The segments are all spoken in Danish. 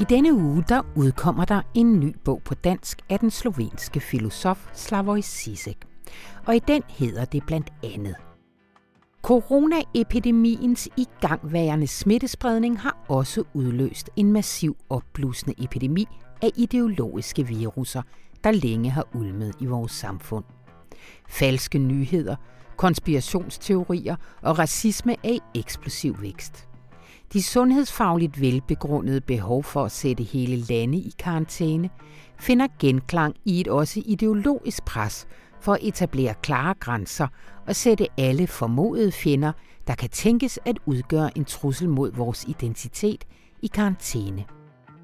I denne uge der udkommer der en ny bog på dansk af den slovenske filosof Slavoj Zizek. Og i den hedder det blandt andet Coronaepidemiens igangværende smittespredning har også udløst en massiv opblusende epidemi af ideologiske viruser, der længe har ulmet i vores samfund. Falske nyheder, konspirationsteorier og racisme er i eksplosiv vækst. De sundhedsfagligt velbegrundede behov for at sætte hele lande i karantæne finder genklang i et også ideologisk pres for at etablere klare grænser og sætte alle formodede fjender, der kan tænkes at udgøre en trussel mod vores identitet, i karantæne.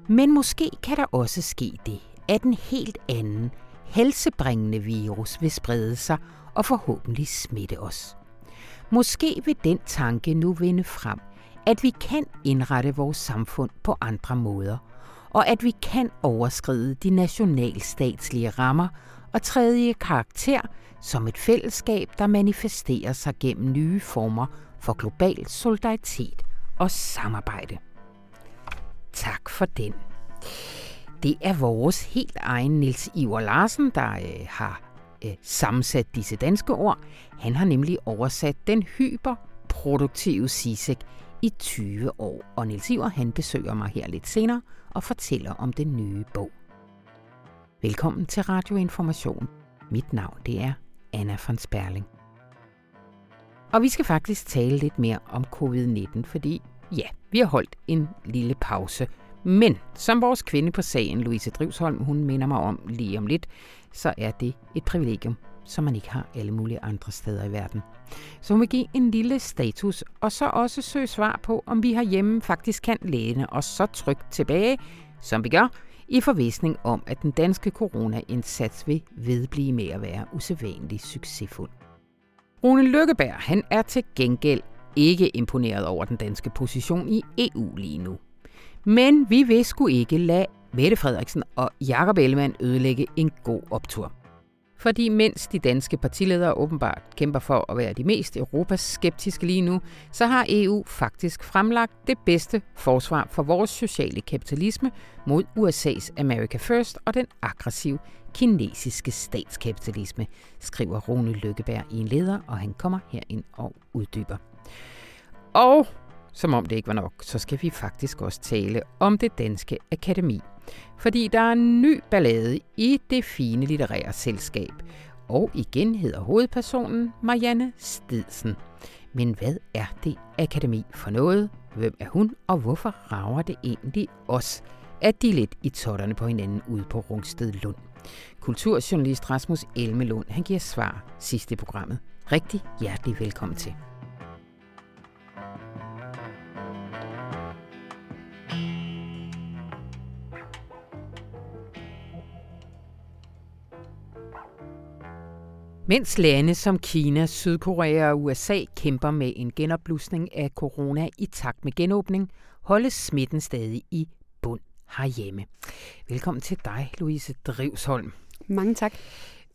Men måske kan der også ske det, at en helt anden, helsebringende virus vil sprede sig og forhåbentlig smitte os. Måske vil den tanke nu vinde frem – at vi kan indrette vores samfund på andre måder, og at vi kan overskride de nationalstatslige rammer og træde karakter som et fællesskab, der manifesterer sig gennem nye former for global solidaritet og samarbejde. Tak for den. Det er vores helt egen Nils Iver Larsen, der øh, har øh, sammensat disse danske ord. Han har nemlig oversat den hyperproduktive Sisek i 20 år, og Nils Iver han besøger mig her lidt senere og fortæller om den nye bog. Velkommen til Radioinformation. Mit navn det er Anna von Sperling. Og vi skal faktisk tale lidt mere om covid-19, fordi ja, vi har holdt en lille pause. Men som vores kvinde på sagen, Louise Drivsholm, hun minder mig om lige om lidt, så er det et privilegium som man ikke har alle mulige andre steder i verden. Så hun vil give en lille status, og så også søge svar på, om vi herhjemme faktisk kan læne os så trygt tilbage, som vi gør, i forvisning om, at den danske corona-indsats vil vedblive med at være usædvanligt succesfuld. Rune Lykkeberg han er til gengæld ikke imponeret over den danske position i EU lige nu. Men vi vil sgu ikke lade Mette Frederiksen og Jakob Ellemann ødelægge en god optur. Fordi mens de danske partiledere åbenbart kæmper for at være de mest Europas skeptiske lige nu, så har EU faktisk fremlagt det bedste forsvar for vores sociale kapitalisme mod USA's America First og den aggressive kinesiske statskapitalisme, skriver Rune Lykkeberg i en leder, og han kommer herind og uddyber. Og som om det ikke var nok, så skal vi faktisk også tale om det danske akademi – fordi der er en ny ballade i det fine litterære selskab. Og igen hedder hovedpersonen Marianne Stidsen. Men hvad er det akademi for noget? Hvem er hun, og hvorfor rager det egentlig os, at de lidt i totterne på hinanden ude på Rungsted Lund? Kulturjournalist Rasmus Elmelund, han giver svar sidst i programmet. Rigtig hjertelig velkommen til. Mens lande som Kina, Sydkorea og USA kæmper med en genopblusning af corona i takt med genåbning, holdes smitten stadig i bund herhjemme. Velkommen til dig, Louise Drivsholm. Mange tak.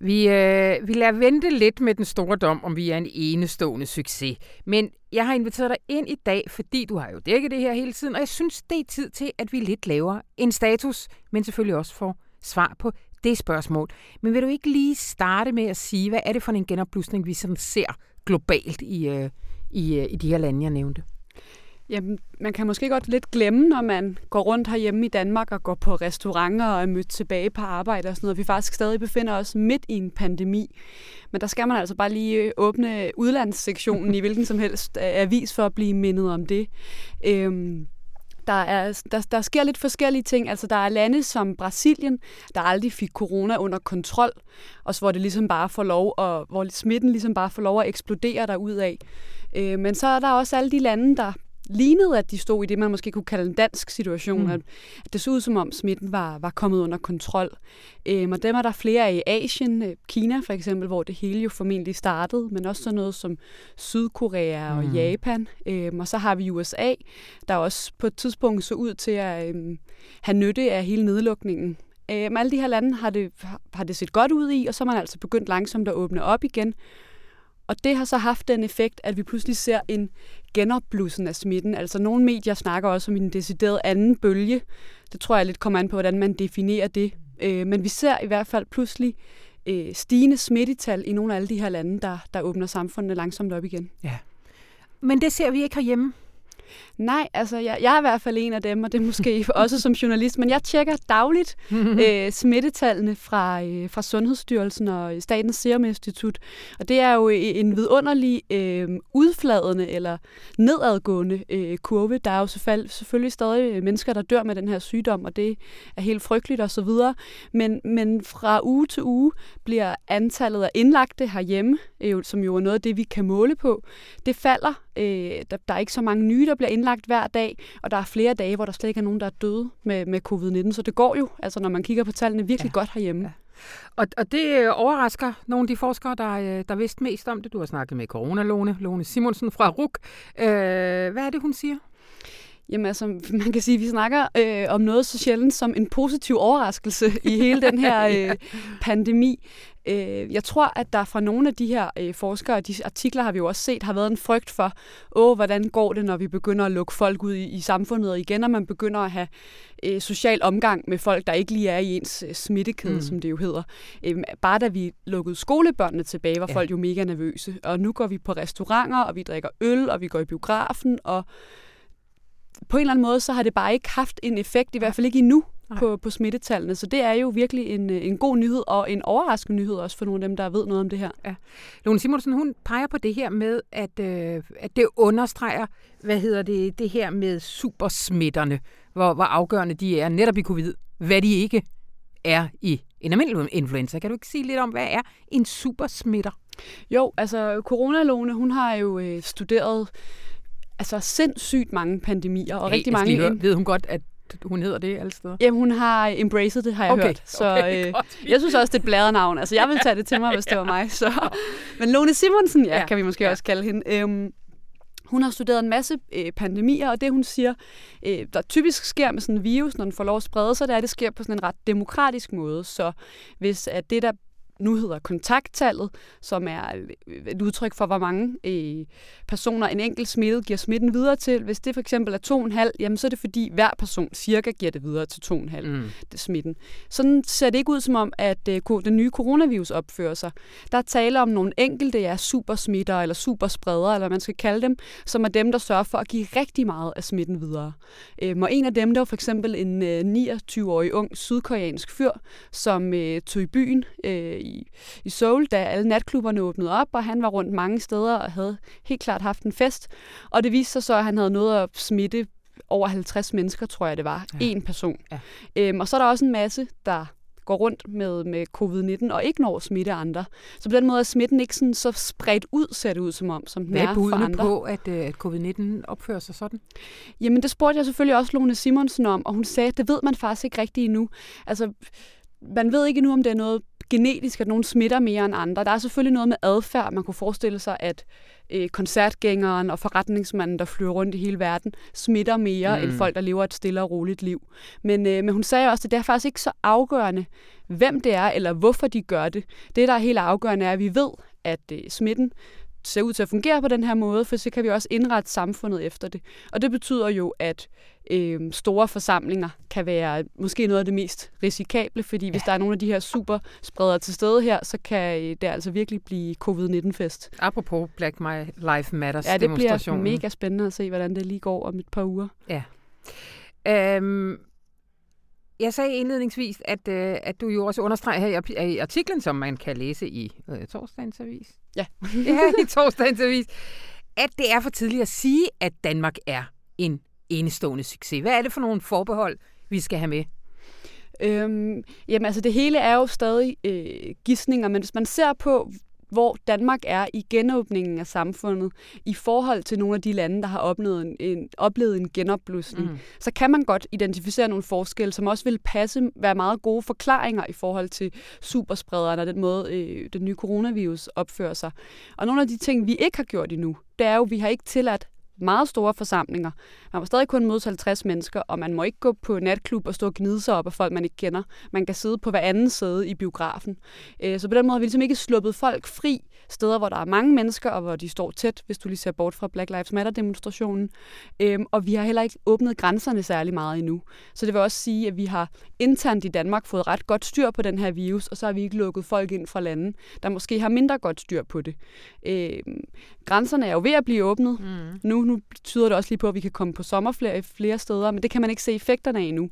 Vi, øh, vi lader vente lidt med den store dom, om vi er en enestående succes. Men jeg har inviteret dig ind i dag, fordi du har jo dækket det her hele tiden, og jeg synes, det er tid til, at vi lidt laver en status, men selvfølgelig også får svar på det spørgsmål. Men vil du ikke lige starte med at sige, hvad er det for en genopblusning, vi sådan ser globalt i, øh, i, øh, i de her lande, jeg nævnte? Jamen, man kan måske godt lidt glemme, når man går rundt herhjemme i Danmark og går på restauranter og er mødt tilbage på arbejde og sådan noget. Vi faktisk stadig befinder os midt i en pandemi. Men der skal man altså bare lige øh, åbne udlandssektionen i hvilken som helst øh, avis for at blive mindet om det. Øhm, der, er, der, der sker lidt forskellige ting. Altså, der er lande som Brasilien, der aldrig fik corona under kontrol, og hvor det ligesom bare får lov, og hvor smitten ligesom bare får lov at eksplodere derudad. Øh, men så er der også alle de lande, der lignede, at de stod i det, man måske kunne kalde en dansk situation. Mm. At, det så ud som om smitten var, var kommet under kontrol. Øhm, og dem er der flere af i Asien, øh, Kina for eksempel, hvor det hele jo formentlig startede, men også sådan noget som Sydkorea og mm. Japan. Øhm, og så har vi USA, der også på et tidspunkt så ud til at øhm, have nytte af hele nedlukningen. Øhm, alle de her lande har det, har det set godt ud i, og så er man altså begyndt langsomt at åbne op igen. Og det har så haft den effekt, at vi pludselig ser en genopblussen af smitten. Altså nogle medier snakker også om en decideret anden bølge. Det tror jeg lidt kommer an på, hvordan man definerer det. Øh, men vi ser i hvert fald pludselig øh, stigende smittetal i nogle af alle de her lande, der, der åbner samfundet langsomt op igen. Ja. Men det ser vi ikke herhjemme. Nej, altså jeg, jeg er i hvert fald en af dem, og det er måske også som journalist, men jeg tjekker dagligt øh, smittetallene fra, øh, fra Sundhedsstyrelsen og Statens Serum Institut, og det er jo en vidunderlig øh, udfladende eller nedadgående øh, kurve. Der er jo selvfølgelig stadig mennesker, der dør med den her sygdom, og det er helt frygteligt osv., men, men fra uge til uge bliver antallet af indlagte herhjemme, øh, som jo er noget af det, vi kan måle på, det falder. Øh, der, der er ikke så mange nye, der bliver indlagt hver dag, og der er flere dage, hvor der slet ikke er nogen, der er døde med, med covid-19. Så det går jo, altså når man kigger på tallene, virkelig ja. godt herhjemme. Ja. Og, og det øh, overrasker nogle af de forskere, der, øh, der vidste mest om det. Du har snakket med Corona-Lone, Lone Simonsen fra RUK. Øh, hvad er det, hun siger? Jamen altså, man kan sige, at vi snakker øh, om noget så sjældent som en positiv overraskelse i hele den her øh, pandemi. Øh, jeg tror, at der fra nogle af de her øh, forskere, de artikler har vi jo også set, har været en frygt for, åh, hvordan går det, når vi begynder at lukke folk ud i, i samfundet, og igen, når man begynder at have øh, social omgang med folk, der ikke lige er i ens øh, smittekæde, mm. som det jo hedder. Øh, bare da vi lukkede skolebørnene tilbage, var ja. folk jo mega nervøse, og nu går vi på restauranter, og vi drikker øl, og vi går i biografen, og på en eller anden måde, så har det bare ikke haft en effekt, i hvert fald ikke endnu, på, på smittetallene. Så det er jo virkelig en, en god nyhed, og en overraskende nyhed også for nogle af dem, der ved noget om det her. Ja. Lone Simonsen, hun peger på det her med, at, øh, at det understreger, hvad hedder det, det her med supersmitterne, hvor, hvor afgørende de er netop i covid, hvad de ikke er i en almindelig influenza. Kan du ikke sige lidt om, hvad er en supersmitter? Jo, altså coronalone, hun har jo øh, studeret altså sindssygt mange pandemier, og hey, rigtig mange... Høre, ved hun godt, at hun hedder det alle steder? Jamen, hun har embraced det, har jeg okay, hørt. Så okay, øh, jeg synes også, det er et bladernavn. Altså, jeg vil tage det til mig, hvis det var mig. Så. Men Lone Simonsen, ja, ja, kan vi måske ja. også kalde hende. Øhm, hun har studeret en masse øh, pandemier, og det hun siger, øh, der typisk sker med sådan en virus, når den får lov at sprede sig, det er, at det sker på sådan en ret demokratisk måde. Så hvis at det, der nu hedder kontakttallet, som er et udtryk for, hvor mange øh, personer en enkelt smittet giver smitten videre til. Hvis det for eksempel er 2,5, jamen så er det fordi hver person cirka giver det videre til 2,5 mm. det smitten. Sådan ser det ikke ud som om, at øh, den nye coronavirus opfører sig. Der er tale om nogle enkelte ja, supersmitter eller superspredere, eller hvad man skal kalde dem, som er dem, der sørger for at give rigtig meget af smitten videre. Øh, og en af dem, der var for eksempel en øh, 29-årig ung sydkoreansk fyr, som øh, tog i byen øh, i, i Seoul, da alle natklubberne åbnede op, og han var rundt mange steder og havde helt klart haft en fest. Og det viste sig så, at han havde noget at smitte over 50 mennesker, tror jeg det var. Ja. En person. Ja. Øhm, og så er der også en masse, der går rundt med, med covid-19 og ikke når at smitte andre. Så på den måde er smitten ikke sådan så spredt ud, ser det ud som om, som den Hvad er, for andre. på, at, øh, at covid-19 opfører sig sådan? Jamen det spurgte jeg selvfølgelig også Lone Simonsen om, og hun sagde, at det ved man faktisk ikke rigtigt endnu. Altså, man ved ikke endnu, om det er noget genetisk, at nogen smitter mere end andre. Der er selvfølgelig noget med adfærd. Man kunne forestille sig, at øh, koncertgængeren og forretningsmanden, der flyver rundt i hele verden, smitter mere mm. end folk, der lever et stille og roligt liv. Men, øh, men hun sagde også, at det er faktisk ikke så afgørende, hvem det er, eller hvorfor de gør det. Det, der er helt afgørende, er, at vi ved, at øh, smitten ser ud til at fungere på den her måde, for så kan vi også indrette samfundet efter det. Og det betyder jo, at øh, store forsamlinger kan være måske noget af det mest risikable, fordi hvis der er nogle af de her super spredere til stede her, så kan øh, det altså virkelig blive covid-19-fest. Apropos Black My Life Matters Ja, det bliver mega spændende at se, hvordan det lige går om et par uger. Ja. Øhm, jeg sagde indledningsvis, at, øh, at du jo også understreger her i, artiklen, som man kan læse i øh, torsdagens avis. Ja. ja, i torsdagens avis. At det er for tidligt at sige, at Danmark er en enestående succes. Hvad er det for nogle forbehold, vi skal have med? Øhm, jamen altså det hele er jo stadig øh, gissninger, men hvis man ser på, hvor Danmark er i genåbningen af samfundet i forhold til nogle af de lande, der har oplevet en, en, oplevet en genopblusning, mm. så kan man godt identificere nogle forskelle, som også vil passe, være meget gode forklaringer i forhold til supersprederne og den måde, øh, den nye coronavirus opfører sig. Og nogle af de ting, vi ikke har gjort endnu, det er jo, at vi har ikke tilladt meget store forsamlinger. Man må stadig kun mødes 50 mennesker, og man må ikke gå på natklub og stå og gnide sig op af folk, man ikke kender. Man kan sidde på hver anden sæde i biografen. Øh, så på den måde har vi ligesom ikke sluppet folk fri steder, hvor der er mange mennesker, og hvor de står tæt, hvis du lige ser bort fra Black Lives Matter-demonstrationen. Øhm, og vi har heller ikke åbnet grænserne særlig meget endnu. Så det vil også sige, at vi har internt i Danmark fået ret godt styr på den her virus, og så har vi ikke lukket folk ind fra lande, der måske har mindre godt styr på det. Øhm, grænserne er jo ved at blive åbnet. Mm. Nu, nu tyder det også lige på, at vi kan komme på sommerferie flere steder, men det kan man ikke se effekterne af endnu.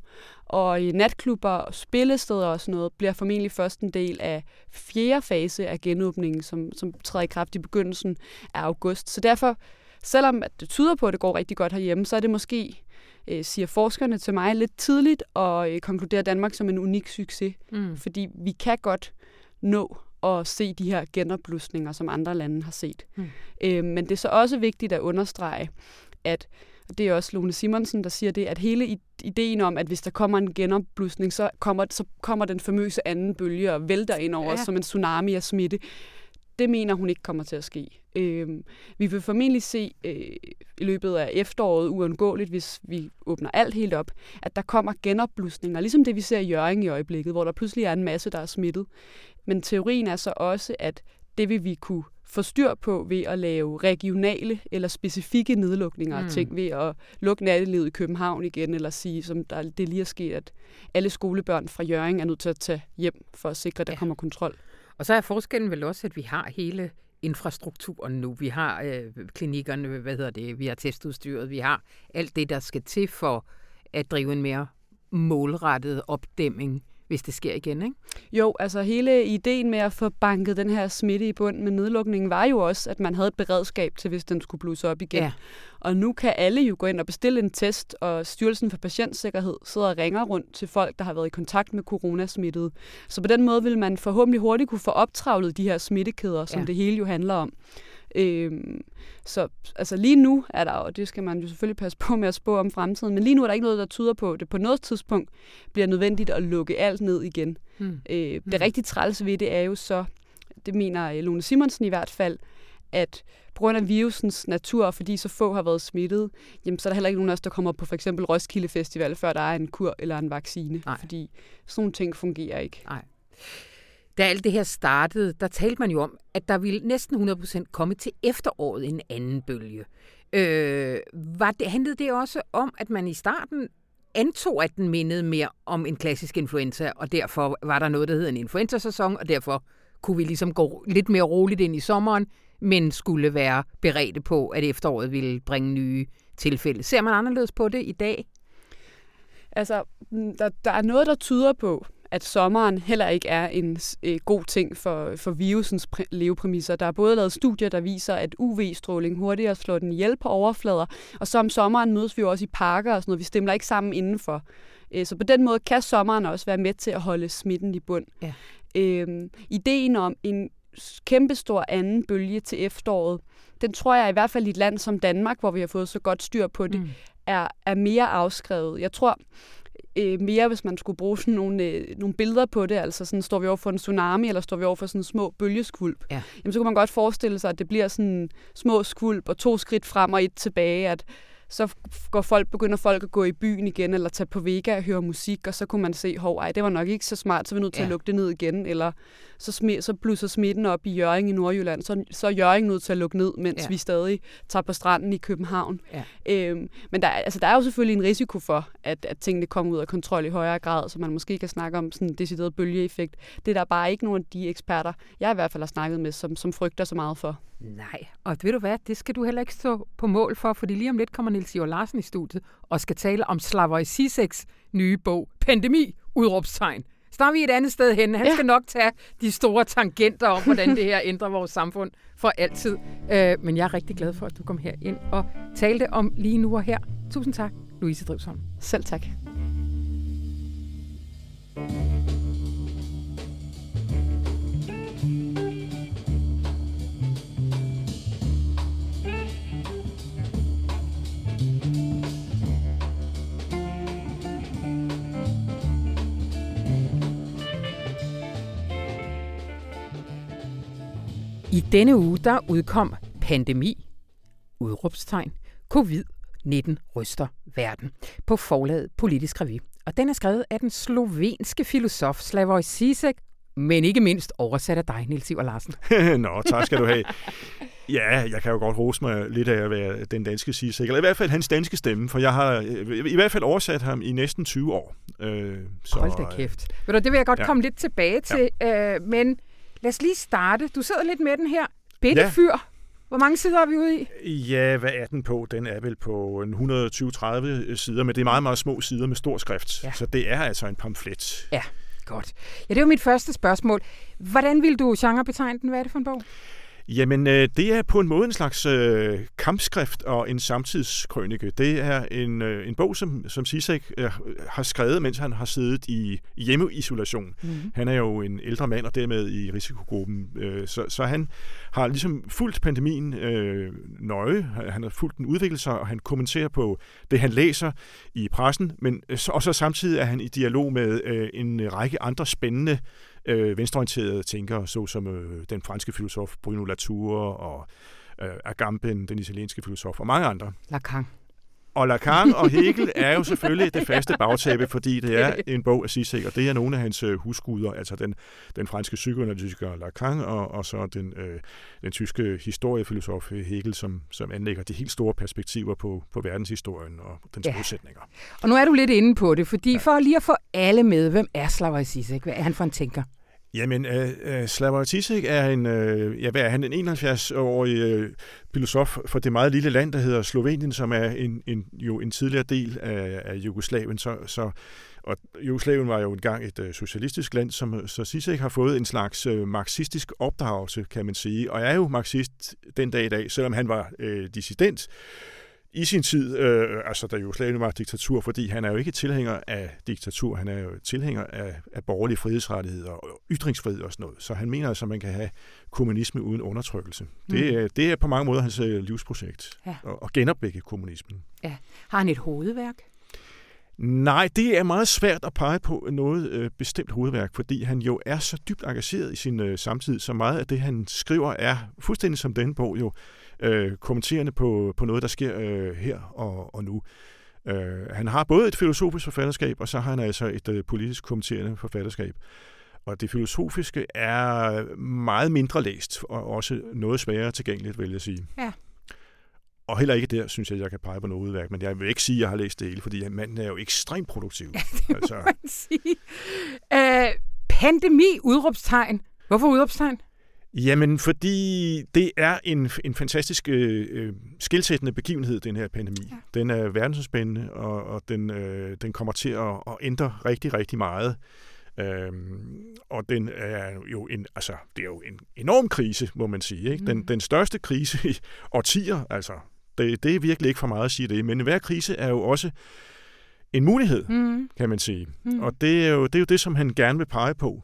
Og i natklubber og spillesteder og sådan noget bliver formentlig først en del af fjerde fase af genåbningen, som, som træder i kraft i begyndelsen af august. Så derfor, selvom at det tyder på, at det går rigtig godt herhjemme, så er det måske, øh, siger forskerne til mig, lidt tidligt at øh, konkludere Danmark som en unik succes. Mm. Fordi vi kan godt nå at se de her genopblusninger, som andre lande har set. Mm. Øh, men det er så også vigtigt at understrege, at og det er også Lone Simonsen, der siger det, at hele ideen om, at hvis der kommer en genopblusning, så kommer, så kommer den famøse anden bølge og vælter ind over ja. som en tsunami af smitte. Det mener hun ikke kommer til at ske. Øh, vi vil formentlig se øh, i løbet af efteråret uundgåeligt, hvis vi åbner alt helt op, at der kommer genopblusninger, ligesom det vi ser i Jørgen i øjeblikket, hvor der pludselig er en masse, der er smittet. Men teorien er så også, at det vil vi kunne få styr på ved at lave regionale eller specifikke nedlukninger af mm. ting, ved at lukke nattelivet i København igen, eller sige, som der, det lige er sket, at alle skolebørn fra Jørgen er nødt til at tage hjem for at sikre, at der ja. kommer kontrol. Og så er forskellen vel også, at vi har hele infrastrukturen nu. Vi har øh, klinikkerne, hvad hedder det, vi har testudstyret, vi har alt det, der skal til for at drive en mere målrettet opdæmning hvis det sker igen, ikke? Jo, altså hele ideen med at få banket den her smitte i bund med nedlukningen var jo også, at man havde et beredskab til, hvis den skulle blusse op igen. Ja. Og nu kan alle jo gå ind og bestille en test, og Styrelsen for Patientsikkerhed sidder og ringer rundt til folk, der har været i kontakt med coronasmittede. Så på den måde vil man forhåbentlig hurtigt kunne få optravlet de her smittekæder, som ja. det hele jo handler om. Øhm, så altså lige nu er der, og det skal man jo selvfølgelig passe på med at spå om fremtiden, men lige nu er der ikke noget, der tyder på, at det på noget tidspunkt bliver nødvendigt at lukke alt ned igen. Mm. Øh, det mm. rigtig træls ved det er jo så, det mener Lone Simonsen i hvert fald, at på grund af virusens natur, fordi så få har været smittet, jamen, så er der heller ikke nogen af os, der kommer på for eksempel Roskilde Festival, før der er en kur eller en vaccine. Nej. Fordi sådan nogle ting fungerer ikke. Nej. Da alt det her startede, der talte man jo om, at der ville næsten 100% komme til efteråret en anden bølge. Øh, var det, handlede det også om, at man i starten antog, at den mindede mere om en klassisk influenza, og derfor var der noget, der hed en influenza-sæson, og derfor kunne vi ligesom gå lidt mere roligt ind i sommeren, men skulle være beredte på, at efteråret ville bringe nye tilfælde. Ser man anderledes på det i dag? Altså, der, der er noget, der tyder på, at sommeren heller ikke er en øh, god ting for, for virusens præ- levepræmisser. Der er både lavet studier, der viser, at UV-stråling hurtigere slår den ihjel på overflader, og så om sommeren mødes vi jo også i parker og sådan noget. Vi stemmer ikke sammen indenfor. Øh, så på den måde kan sommeren også være med til at holde smitten i bund. Ja. Øhm, ideen om en kæmpestor anden bølge til efteråret, den tror jeg i hvert fald i et land som Danmark, hvor vi har fået så godt styr på det, mm. er, er mere afskrevet. Jeg tror, øh, mere, hvis man skulle bruge sådan nogle, øh, nogle billeder på det. Altså sådan, står vi over for en tsunami, eller står vi over for sådan små bølgeskvulp. Ja. Jamen, så kunne man godt forestille sig, at det bliver sådan små skvulp og to skridt frem og et tilbage, at så går folk, begynder folk at gå i byen igen, eller tage på Vega og høre musik, og så kunne man se, hov, ej, det var nok ikke så smart, så er vi nødt til ja. at lukke det ned igen, eller så, smi- så blusser smitten op i Jørgen i Nordjylland, så, så er Jørgen nødt til at lukke ned, mens ja. vi stadig tager på stranden i København. Ja. Øhm, men der, altså, der er jo selvfølgelig en risiko for, at, at tingene kommer ud af kontrol i højere grad, så man måske kan snakke om sådan en decideret bølgeeffekt. Det er der bare ikke nogen af de eksperter, jeg i hvert fald har snakket med, som, som frygter så meget for. Nej, og ved du hvad, det skal du heller ikke stå på mål for, fordi lige om lidt kommer Nils Jørg Larsen i studiet og skal tale om Slavoj Zizeks nye bog, Pandemi, udråbstegn. Så er vi et andet sted hen. Han ja. skal nok tage de store tangenter om, hvordan det her ændrer vores samfund for altid. Øh, men jeg er rigtig glad for, at du kom her ind og talte om lige nu og her. Tusind tak, Louise Drivsholm. Selv tak. I denne uge der udkom Pandemi, udråbstegn, Covid-19 ryster verden på forlaget Politisk Revy. Og den er skrevet af den slovenske filosof Slavoj Zizek, men ikke mindst oversat af dig, Nils Iver Larsen. Nå, tak skal du have. Ja, jeg kan jo godt rose mig lidt af at være den danske Zizek, eller i hvert fald hans danske stemme, for jeg har i hvert fald oversat ham i næsten 20 år. Øh, så, Hold da kæft. Ved du, det vil jeg godt ja. komme lidt tilbage til, ja. øh, men lad os lige starte. Du sidder lidt med den her. Bitte ja. fyr. Hvor mange sider er vi ude i? Ja, hvad er den på? Den er vel på 120-30 sider, men det er meget, meget små sider med stor skrift. Ja. Så det er altså en pamflet. Ja, godt. Ja, det var mit første spørgsmål. Hvordan vil du genrebetegne den? Hvad er det for en bog? Jamen, øh, det er på en måde en slags øh, kampskrift og en samtidskrønike. Det er en, øh, en bog, som, som Sisek øh, har skrevet, mens han har siddet i hjemmeisolation. Mm-hmm. Han er jo en ældre mand og dermed i risikogruppen. Øh, så, så han har ligesom fulgt pandemien øh, nøje. Han har fulgt den udvikle sig, og han kommenterer på det, han læser i pressen. Men, øh, og så samtidig er han i dialog med øh, en række andre spændende øh, venstreorienterede tænkere, såsom øh, den franske filosof Bruno Latour og øh, Agamben, den italienske filosof, og mange andre. Lacan. Og Lacan og Hegel er jo selvfølgelig det faste bagtæppe, fordi det er en bog af Zizek, og det er nogle af hans øh, husguder, altså den, den franske psykoanalytiker Lacan, og, og så den, øh, den tyske historiefilosof Hegel, som, som anlægger de helt store perspektiver på, på verdenshistorien og dens ja. modsætninger. Og nu er du lidt inde på det, fordi ja. for lige at få alle med, hvem er Slavoj Zizek? Hvad er han for en tænker? Jamen, uh, uh, Slavoj Zizek er en, uh, ja, hvad er han, en 71-årig uh, filosof for det meget lille land, der hedder Slovenien, som er en, en, jo en tidligere del af, af Jugoslavien. Så, så, og Jugoslavien var jo engang et uh, socialistisk land, som, så Zizek har fået en slags uh, marxistisk opdragelse, kan man sige, og er jo marxist den dag i dag, selvom han var uh, dissident i sin tid, øh, altså da Jugoslavien var diktatur, fordi han er jo ikke tilhænger af diktatur, han er jo tilhænger af, af borgerlige frihedsrettigheder og ytringsfrihed og sådan noget. Så han mener altså, at man kan have kommunisme uden undertrykkelse. Mm. Det, det er på mange måder hans øh, livsprojekt, ja. at, at genopbygge kommunismen. Ja. Har han et hovedværk? Nej, det er meget svært at pege på noget øh, bestemt hovedværk, fordi han jo er så dybt engageret i sin øh, samtid, så meget af det, han skriver, er fuldstændig som den bog jo øh, kommenterende på, på noget, der sker øh, her og, og nu. Øh, han har både et filosofisk forfatterskab, og så har han altså et øh, politisk kommenterende forfatterskab. Og det filosofiske er meget mindre læst, og også noget sværere tilgængeligt, vil jeg sige. Ja. Og heller ikke der, synes jeg, jeg kan pege på noget udværk, men jeg vil ikke sige, at jeg har læst det hele, fordi manden er jo ekstremt produktiv. Ja, det altså. må man sige. Uh, pandemi, udråbstegn. Hvorfor udråbstegn? Jamen, fordi det er en, en fantastisk øh, øh, skilsættende begivenhed, den her pandemi. Ja. Den er verdensomspændende, og, og den, øh, den kommer til at, at ændre rigtig, rigtig meget. Øhm, og den er jo en, altså, det er jo en enorm krise, må man sige. Ikke? Den, mm. den største krise i årtier, altså, det, det er virkelig ikke for meget at sige det, men hver krise er jo også en mulighed, mm. kan man sige. Mm. Og det er, jo, det er jo det, som han gerne vil pege på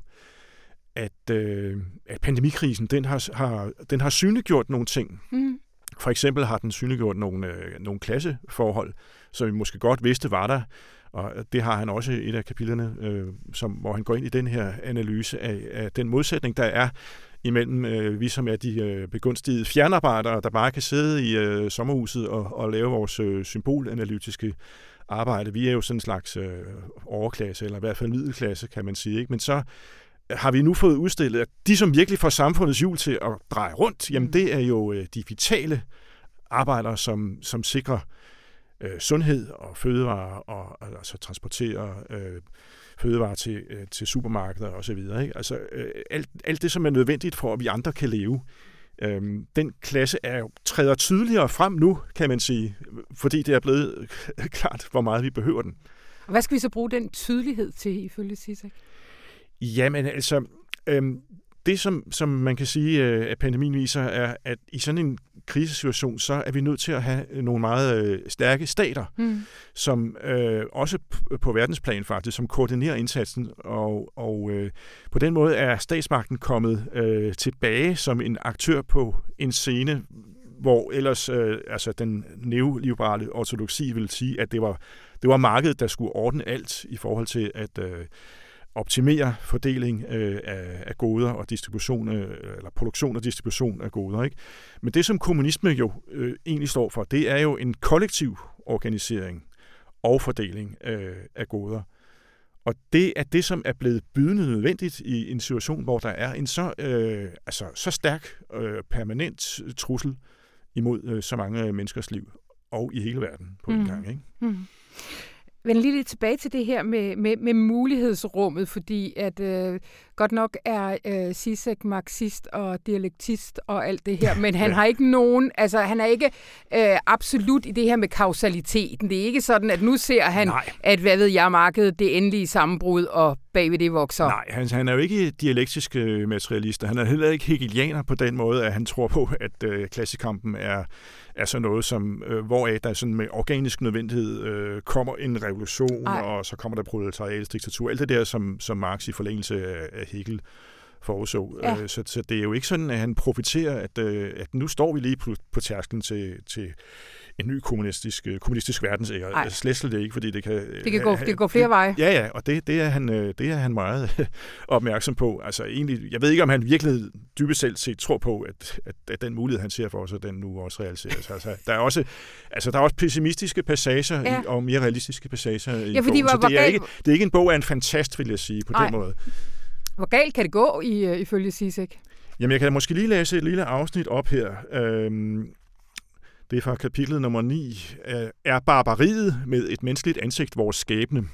at, øh, at pandemikrisen, den har, har, den har synliggjort nogle ting. Mm. For eksempel har den synliggjort nogle, øh, nogle klasseforhold, som vi måske godt vidste var der, og det har han også i et af kapitlerne, øh, som, hvor han går ind i den her analyse af, af den modsætning, der er imellem øh, vi, som er de øh, begunstigede fjernarbejdere, der bare kan sidde i øh, sommerhuset og, og lave vores øh, symbolanalytiske arbejde. Vi er jo sådan en slags øh, overklasse, eller i hvert fald middelklasse, kan man sige. Ikke? Men så har vi nu fået udstillet, at de, som virkelig får samfundets hjul til at dreje rundt, jamen mm. det er jo øh, de vitale arbejdere, som, som sikrer øh, sundhed og fødevarer, og altså transporterer øh, fødevarer til, øh, til supermarkeder osv. Ikke? Altså øh, alt, alt det, som er nødvendigt for, at vi andre kan leve. Øhm, den klasse er jo, træder tydeligere frem nu, kan man sige, fordi det er blevet klart, hvor meget vi behøver den. Og hvad skal vi så bruge den tydelighed til, ifølge Sisek? Jamen altså, øhm, det som, som man kan sige, øh, at pandemien viser, er, at i sådan en krisesituation, så er vi nødt til at have nogle meget øh, stærke stater, mm. som øh, også på verdensplan faktisk, som koordinerer indsatsen, og, og øh, på den måde er statsmagten kommet øh, tilbage som en aktør på en scene, hvor ellers øh, altså den neoliberale ortodoksi vil sige, at det var, det var markedet, der skulle ordne alt i forhold til at øh, optimere fordeling øh, af, af goder og distribution, øh, eller produktion og distribution af goder. Ikke? Men det, som kommunisme jo øh, egentlig står for, det er jo en kollektiv organisering og fordeling øh, af goder. Og det er det, som er blevet bydende nødvendigt i en situation, hvor der er en så, øh, altså, så stærk øh, permanent trussel imod øh, så mange menneskers liv, og i hele verden på en mm. gang. Ikke? Mm vende lige lidt tilbage til det her med, med, med mulighedsrummet, fordi at øh, godt nok er øh, Sisek marxist og dialektist og alt det her, men han ja. har ikke nogen, altså han er ikke øh, absolut i det her med kausaliteten. Det er ikke sådan, at nu ser han, Nej. at hvad ved jeg, markedet det endelige sammenbrud, og bagved det vokser. Nej, han, han er jo ikke dialektisk øh, materialist, han er heller ikke hegelianer på den måde, at han tror på, at øh, klassekampen er er sådan noget, som, øh, hvoraf der sådan med organisk nødvendighed øh, kommer en revolution, Ej. og så kommer der proletariatets diktatur. Alt det der, som, som Marx i forlængelse af, af Hegel forudså. Ja. Øh, så, så det er jo ikke sådan, at han profiterer, at, øh, at nu står vi lige på, på tærsklen til, til en ny kommunistisk, øh, kommunistisk verdensære. Altså, slet slet ikke, fordi det kan... Det kan, gå, det kan gå flere veje. Ja, ja, og det, det, er han, det er han meget opmærksom på. Altså egentlig, jeg ved ikke, om han virkelig dybest selv set tror på, at, at, at den mulighed, han ser for sig, den nu også realiseres. Altså, der er også, altså, der er også pessimistiske passager ja. i, og mere realistiske passager i ja, fordi, bogen, så det er, ikke, det er ikke en bog af en fantast, vil jeg sige, på Ej. den måde. Hvor galt kan det gå, i, ifølge Sisek? Jamen, jeg kan måske lige læse et lille afsnit op her. Øhm, det er fra kapitlet nummer 9. Øh, er barbariet med et menneskeligt ansigt vores skæbne?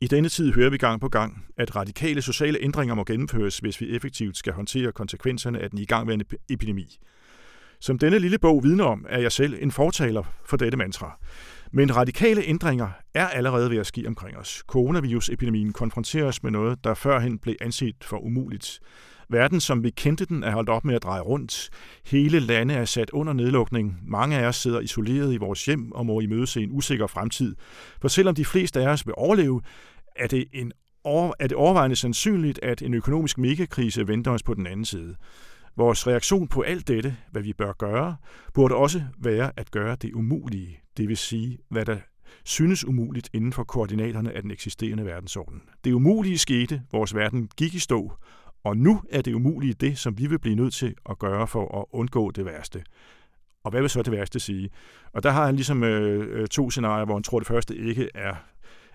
I denne tid hører vi gang på gang, at radikale sociale ændringer må gennemføres, hvis vi effektivt skal håndtere konsekvenserne af den igangværende epidemi. Som denne lille bog vidner om, er jeg selv en fortaler for dette mantra. Men radikale ændringer er allerede ved at ske omkring os. Coronavirusepidemien konfronterer os med noget, der førhen blev anset for umuligt. Verden, som vi kendte den, er holdt op med at dreje rundt. Hele lande er sat under nedlukning. Mange af os sidder isoleret i vores hjem og må imødese en usikker fremtid. For selvom de fleste af os vil overleve, er det, en over, er det overvejende sandsynligt, at en økonomisk megakrise venter os på den anden side. Vores reaktion på alt dette, hvad vi bør gøre, burde også være at gøre det umulige, det vil sige, hvad der synes umuligt inden for koordinaterne af den eksisterende verdensorden. Det umulige skete, vores verden gik i stå, og nu er det umulige det, som vi vil blive nødt til at gøre for at undgå det værste. Og hvad vil så det værste sige? Og der har han ligesom øh, øh to scenarier, hvor han tror, det første ikke er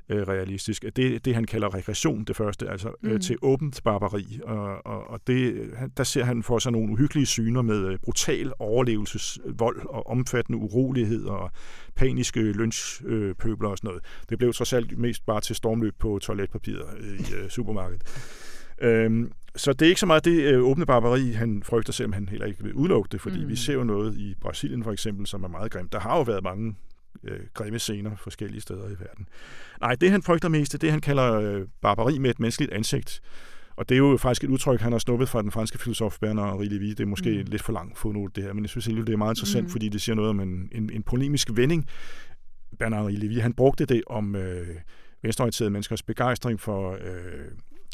øh, realistisk. Det det, han kalder regression, det første, altså øh, mm. til åbent barbari. Og, og, og det, der ser han for sig nogle uhyggelige syner med øh, brutal overlevelsesvold og omfattende urolighed og paniske lynchpøbler og sådan noget. Det blev trods alt mest bare til stormløb på toiletpapiret øh, i øh, supermarkedet. Øhm, så det er ikke så meget det øh, åbne barbari, han frygter, selvom han heller ikke vil udelukke det, fordi mm. vi ser jo noget i Brasilien for eksempel, som er meget grimt. Der har jo været mange øh, grimme scener forskellige steder i verden. Nej, det han frygter mest, det er det, han kalder øh, barbari med et menneskeligt ansigt. Og det er jo faktisk et udtryk, han har snuppet fra den franske filosof Bernard Henri Det er måske mm. lidt for langt fodnote det her, men jeg synes det er meget interessant, mm. fordi det siger noget om en, en, en polemisk vending. Bernard Henri han brugte det om øh, venstreorienterede menneskers begejstring for øh,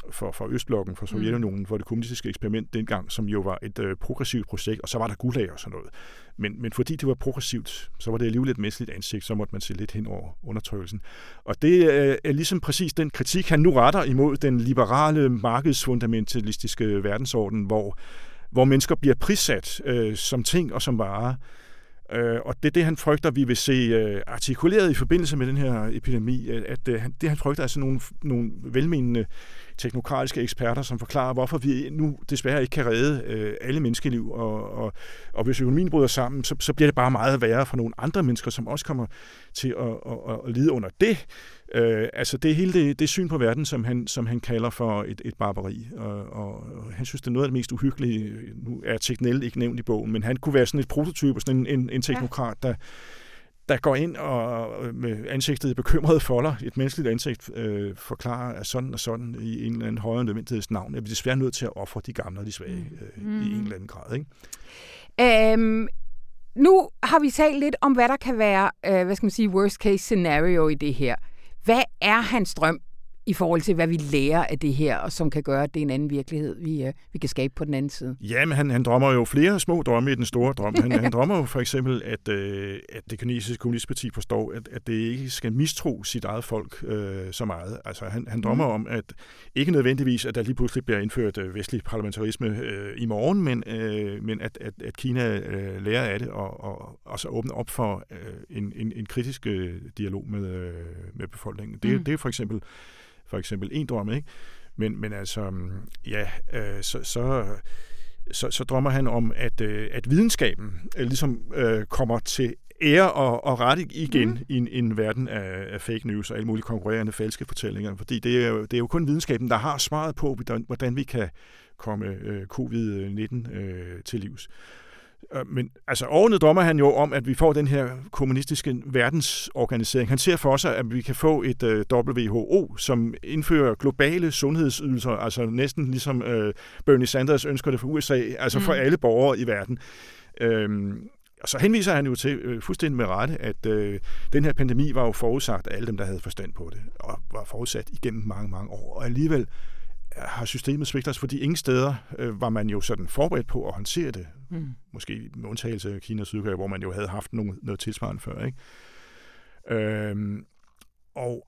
for, for Østblokken, for Sovjetunionen, mm. for det kommunistiske eksperiment dengang, som jo var et øh, progressivt projekt, og så var der gulag og sådan noget. Men, men fordi det var progressivt, så var det alligevel et menneskeligt ansigt, så måtte man se lidt hen over undertrykkelsen. Og det øh, er ligesom præcis den kritik, han nu retter imod den liberale, markedsfundamentalistiske verdensorden, hvor, hvor mennesker bliver prissat øh, som ting og som varer, Øh, og det er det, han frygter, vi vil se øh, artikuleret i forbindelse med den her epidemi, at, at øh, det, han frygter, er sådan nogle, nogle velmenende teknokratiske eksperter, som forklarer, hvorfor vi nu desværre ikke kan redde øh, alle menneskeliv, og, og, og hvis økonomien bryder sammen, så, så bliver det bare meget værre for nogle andre mennesker, som også kommer til at, at, at lide under det. Øh, altså det er hele det, det syn på verden, som han, som han kalder for et, et barbari, og, og, og han synes, det er noget af det mest uhyggelige. Nu er Tegnell ikke nævnt i bogen, men han kunne være sådan et prototype, sådan en, en, en teknokrat, der der går ind og med ansigtet i bekymrede folder, et menneskeligt ansigt, øh, forklarer, at sådan og sådan i en eller anden højere nødvendigheds navn, er vi desværre nødt til at ofre de gamle og de svage øh, mm. i en eller anden grad. Ikke? Um, nu har vi talt lidt om, hvad der kan være, øh, hvad skal man sige, worst case scenario i det her. Hvad er hans drøm? I forhold til, hvad vi lærer af det her, og som kan gøre, at det er en anden virkelighed, vi, uh, vi kan skabe på den anden side. Ja, men han, han drømmer jo flere små drømme i den store drøm. Han, han drømmer jo for eksempel, at, uh, at det kinesiske kommunistparti forstår, at, at det ikke skal mistro sit eget folk uh, så meget. Altså, han, han drømmer mm. om, at ikke nødvendigvis, at der lige pludselig bliver indført uh, vestlig parlamentarisme uh, i morgen, men, uh, men at, at, at Kina uh, lærer af det og, og, og så åbner op for uh, en, en, en kritisk uh, dialog med, uh, med befolkningen. Det, mm. det er for eksempel for eksempel en drøm, ikke? Men, men altså, ja, øh, så, så, så, så drømmer han om, at, øh, at videnskaben øh, ligesom øh, kommer til ære og, og ret igen mm. i en, en verden af, af fake news og alle mulige konkurrerende falske fortællinger. Fordi det er, jo, det er jo kun videnskaben, der har svaret på, hvordan, hvordan vi kan komme øh, covid-19 øh, til livs. Øh, men altså overordnet drømmer han jo om, at vi får den her kommunistiske verdensorganisering. Han ser for sig, at vi kan få et øh, WHO, som indfører globale sundhedsydelser, altså næsten ligesom uh, Bernie Sanders ønsker det for USA, altså mm. for alle borgere i verden. Øhm, og så henviser han jo til øh, fuldstændig med rette, at øh, den her pandemi var jo forudsagt af alle dem, der havde forstand på det, og var forudsat igennem mange, mange år. Og alligevel har systemet svigtet os, fordi ingen steder øh, var man jo sådan forberedt på at håndtere det. Mm. Måske med undtagelse af Kina og Sydkorea, hvor man jo havde haft noget, noget tilsvarende før. Ikke? Øhm, og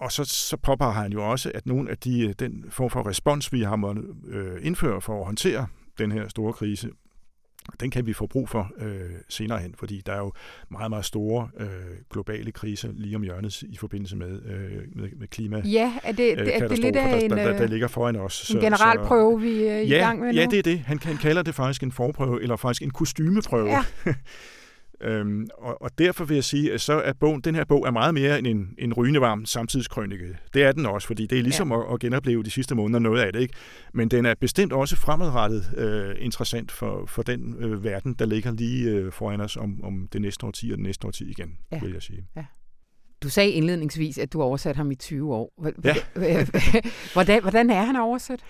og så, så påpeger han jo også, at nogle af de, den form for respons, vi har måttet øh, indføre for at håndtere den her store krise, den kan vi få brug for øh, senere hen, fordi der er jo meget, meget store øh, globale kriser lige om hjørnet i forbindelse med, øh, med, med klima. Ja, er det, øh, er det lidt af der, en, der, der, der ligger foran os. En generalprøve, vi er i ja, gang med nu? Ja, det er det. Han, han kalder det faktisk en forprøve, eller faktisk en kostymeprøve. Ja. Øhm, og, og derfor vil jeg sige, at så er bogen, den her bog er meget mere end en, en rygende varm samtidskrønike. Det er den også, fordi det er ligesom ja. at, at genopleve de sidste måneder noget af det. ikke. Men den er bestemt også fremadrettet øh, interessant for, for den øh, verden, der ligger lige øh, foran os om, om det næste årti og det næste årti igen, ja. vil jeg sige. Ja. Du sagde indledningsvis, at du oversat ham i 20 år. Hvordan, hvordan er han oversat?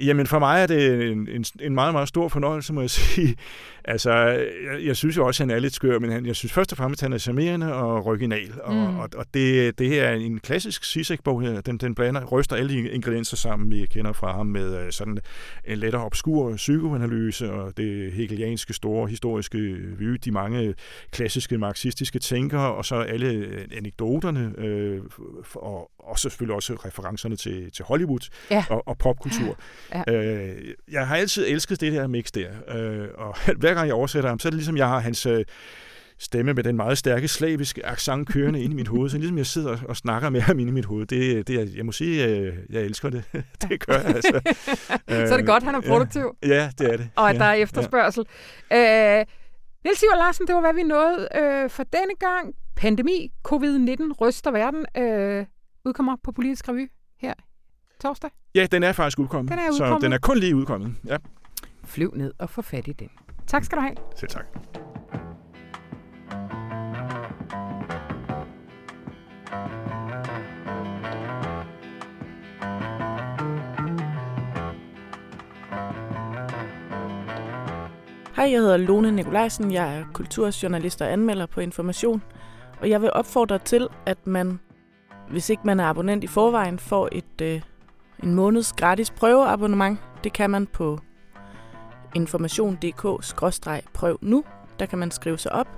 Jamen for mig er det en, en, en meget, meget stor fornøjelse, må jeg sige. Altså, jeg, jeg synes jo også, at han er lidt skør, men han, jeg synes først og fremmest, at han er charmerende og original. Og, mm. og, og det, det her er en klassisk Sisek-bog her. Den, den blander, ryster alle de ingredienser sammen, vi kender fra ham, med øh, sådan en lettere obskur psykoanalyse og det hegelianske store historiske vy, de mange klassiske marxistiske tænkere, og så alle anekdoterne, øh, og, og selvfølgelig også referencerne til, til Hollywood ja. og, og popkultur. Ja. Øh, jeg har altid elsket det der mix der, øh, og hver gang jeg oversætter ham, så er det ligesom, jeg har hans... Øh, stemme med den meget stærke slaviske accent kørende ind i mit hoved, så ligesom jeg sidder og snakker med ham ind i mit hoved. Det, det jeg må sige, jeg, øh, jeg elsker det. det gør jeg altså. så er det godt, han er produktiv. Ja, ja det er det. Og at ja, der er efterspørgsel. Ja. Øh, Niels Iver Larsen, det var, hvad vi nåede øh, for denne gang. Pandemi, covid-19 ryster verden. Øh, udkommer på Politisk Revy her torsdag. Ja, den er faktisk udkommet. Den er udkommet. Så den er kun lige udkommet. Ja. Flyv ned og få fat i den. Tak skal du have. Selv tak. Hej, jeg hedder Lone Nikolajsen. Jeg er kulturjournalist og anmelder på Information. Og jeg vil opfordre til, at man, hvis ikke man er abonnent i forvejen, får et, øh, en måneds gratis prøveabonnement. Det kan man på information.dk-prøv nu. Der kan man skrive sig op.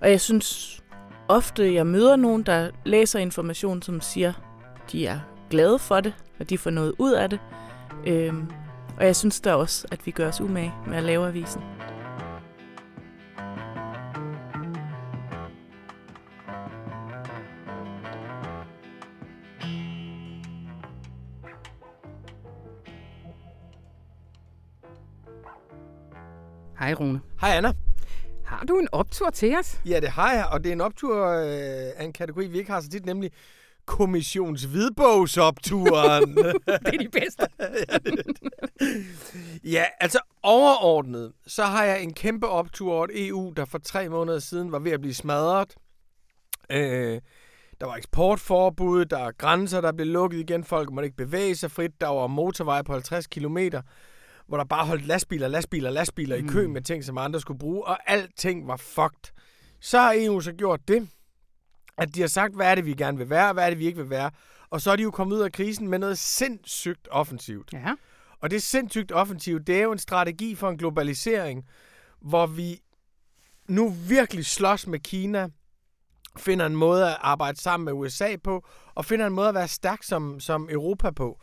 Og jeg synes ofte, jeg møder nogen, der læser information, som siger, de er glade for det, og de får noget ud af det. Øhm, og jeg synes da også, at vi gør os umage med at lave avisen. Hej Rune. Hej Anna. Har du en optur til os? Ja, det har jeg, og det er en optur øh, af en kategori, vi ikke har så tit, nemlig kommissionshvidbogsopturen. det er de bedste. ja, det ja, altså overordnet, så har jeg en kæmpe optur over et EU, der for tre måneder siden var ved at blive smadret. Øh, der var eksportforbud, der er grænser, der blev lukket igen, folk måtte ikke bevæge sig frit, der var motorveje på 50 kilometer hvor der bare holdt lastbiler, lastbiler, lastbiler mm. i kø mm. med ting, som andre skulle bruge, og alting var fucked. Så har EU så gjort det, at de har sagt, hvad er det, vi gerne vil være, hvad er det, vi ikke vil være. og så er de jo kommet ud af krisen med noget sindssygt offensivt. Ja. Og det sindssygt offensivt, det er jo en strategi for en globalisering, hvor vi nu virkelig slås med Kina, finder en måde at arbejde sammen med USA på, og finder en måde at være stærk som, som Europa på.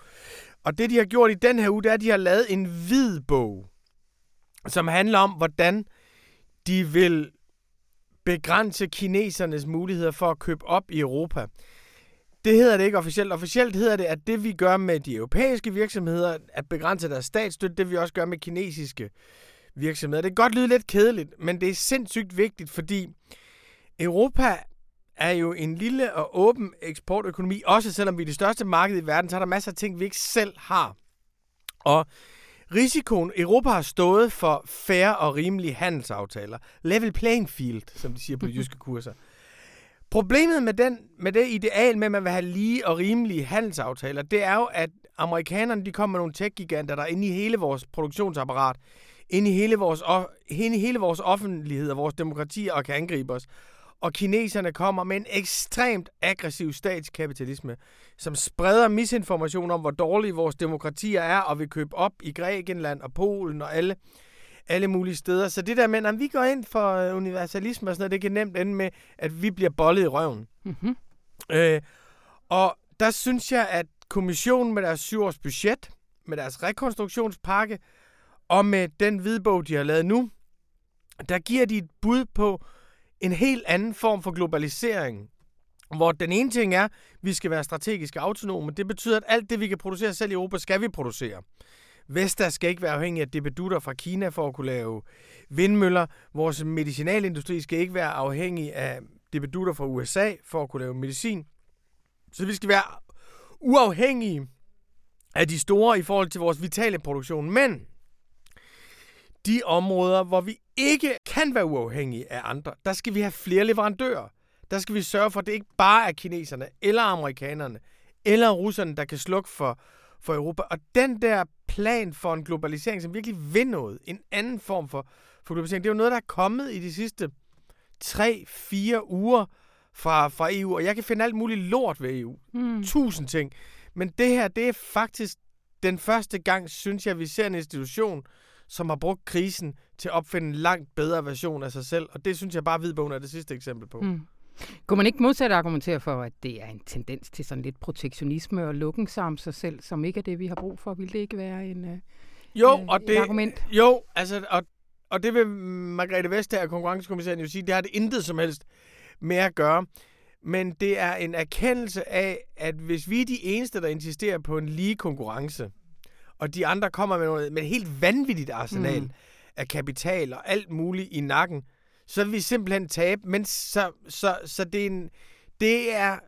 Og det, de har gjort i den her uge, det er, at de har lavet en hvid bog, som handler om, hvordan de vil begrænse kinesernes muligheder for at købe op i Europa. Det hedder det ikke officielt. Officielt hedder det, at det vi gør med de europæiske virksomheder, at begrænse deres statsstøtte, det vi også gør med kinesiske virksomheder. Det kan godt lyde lidt kedeligt, men det er sindssygt vigtigt, fordi Europa er jo en lille og åben eksportøkonomi. Også selvom vi er det største marked i verden, så er der masser af ting, vi ikke selv har. Og risikoen, Europa har stået for færre og rimelige handelsaftaler. Level playing field, som de siger på de jyske kurser. Problemet med, den, med det ideal med, at man vil have lige og rimelige handelsaftaler, det er jo, at amerikanerne de kommer med nogle tech-giganter, der er inde i hele vores produktionsapparat, inde i hele vores, inde i hele vores offentlighed og vores demokrati og kan angribe os. Og kineserne kommer med en ekstremt aggressiv statskapitalisme, som spreder misinformation om, hvor dårlige vores demokratier er, og vil købe op i Grækenland og Polen og alle alle mulige steder. Så det der med, at vi går ind for øh, universalisme og sådan noget, det kan nemt ende med, at vi bliver bollet i røven. Mm-hmm. Øh, og der synes jeg, at kommissionen med deres syvårs budget, med deres rekonstruktionspakke, og med den hvidbog, de har lavet nu, der giver de et bud på en helt anden form for globalisering. Hvor den ene ting er, at vi skal være strategisk autonome. Det betyder, at alt det, vi kan producere selv i Europa, skal vi producere. Vestas skal ikke være afhængig af debedutter fra Kina for at kunne lave vindmøller. Vores medicinalindustri skal ikke være afhængig af debedutter fra USA for at kunne lave medicin. Så vi skal være uafhængige af de store i forhold til vores vitale produktion. Men de områder, hvor vi ikke kan være uafhængige af andre, der skal vi have flere leverandører. Der skal vi sørge for, at det ikke bare er kineserne, eller amerikanerne, eller russerne, der kan slukke for, for Europa. Og den der plan for en globalisering, som virkelig vil noget, en anden form for, for globalisering, det er jo noget, der er kommet i de sidste 3-4 uger fra, fra EU, og jeg kan finde alt muligt lort ved EU. Mm. Tusind ting. Men det her, det er faktisk den første gang, synes jeg, vi ser en institution, som har brugt krisen til at opfinde en langt bedre version af sig selv. Og det synes jeg bare, Hvidbogen er det sidste eksempel på. Mm. Kunne man ikke modsat argumentere for, at det er en tendens til sådan lidt protektionisme og lukken sig om sig selv, som ikke er det, vi har brug for? Vil det ikke være en, uh, jo, og et det, argument? Jo, altså, og, og det vil Margrethe Vestager, konkurrencekommissæren, jo sige, det har det intet som helst med at gøre. Men det er en erkendelse af, at hvis vi er de eneste, der insisterer på en lige konkurrence, og de andre kommer med, noget, med et helt vanvittigt arsenal mm. af kapital og alt muligt i nakken, så vil vi simpelthen tabe. Men så, så, så det, er en, det er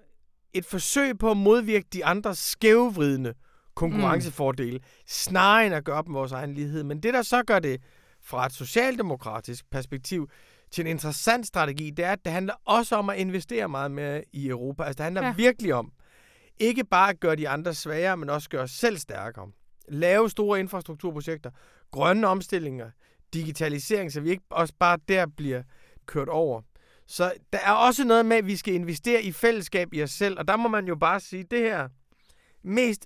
et forsøg på at modvirke de andre skævvridende konkurrencefordele, mm. snarere end at gøre dem vores egen lighed. Men det, der så gør det fra et socialdemokratisk perspektiv til en interessant strategi, det er, at det handler også om at investere meget mere i Europa. Altså det handler ja. virkelig om ikke bare at gøre de andre svagere, men også gøre os selv stærkere. Lave store infrastrukturprojekter, grønne omstillinger, digitalisering, så vi ikke også bare der bliver kørt over. Så der er også noget med, at vi skal investere i fællesskab i os selv, og der må man jo bare sige, det her mest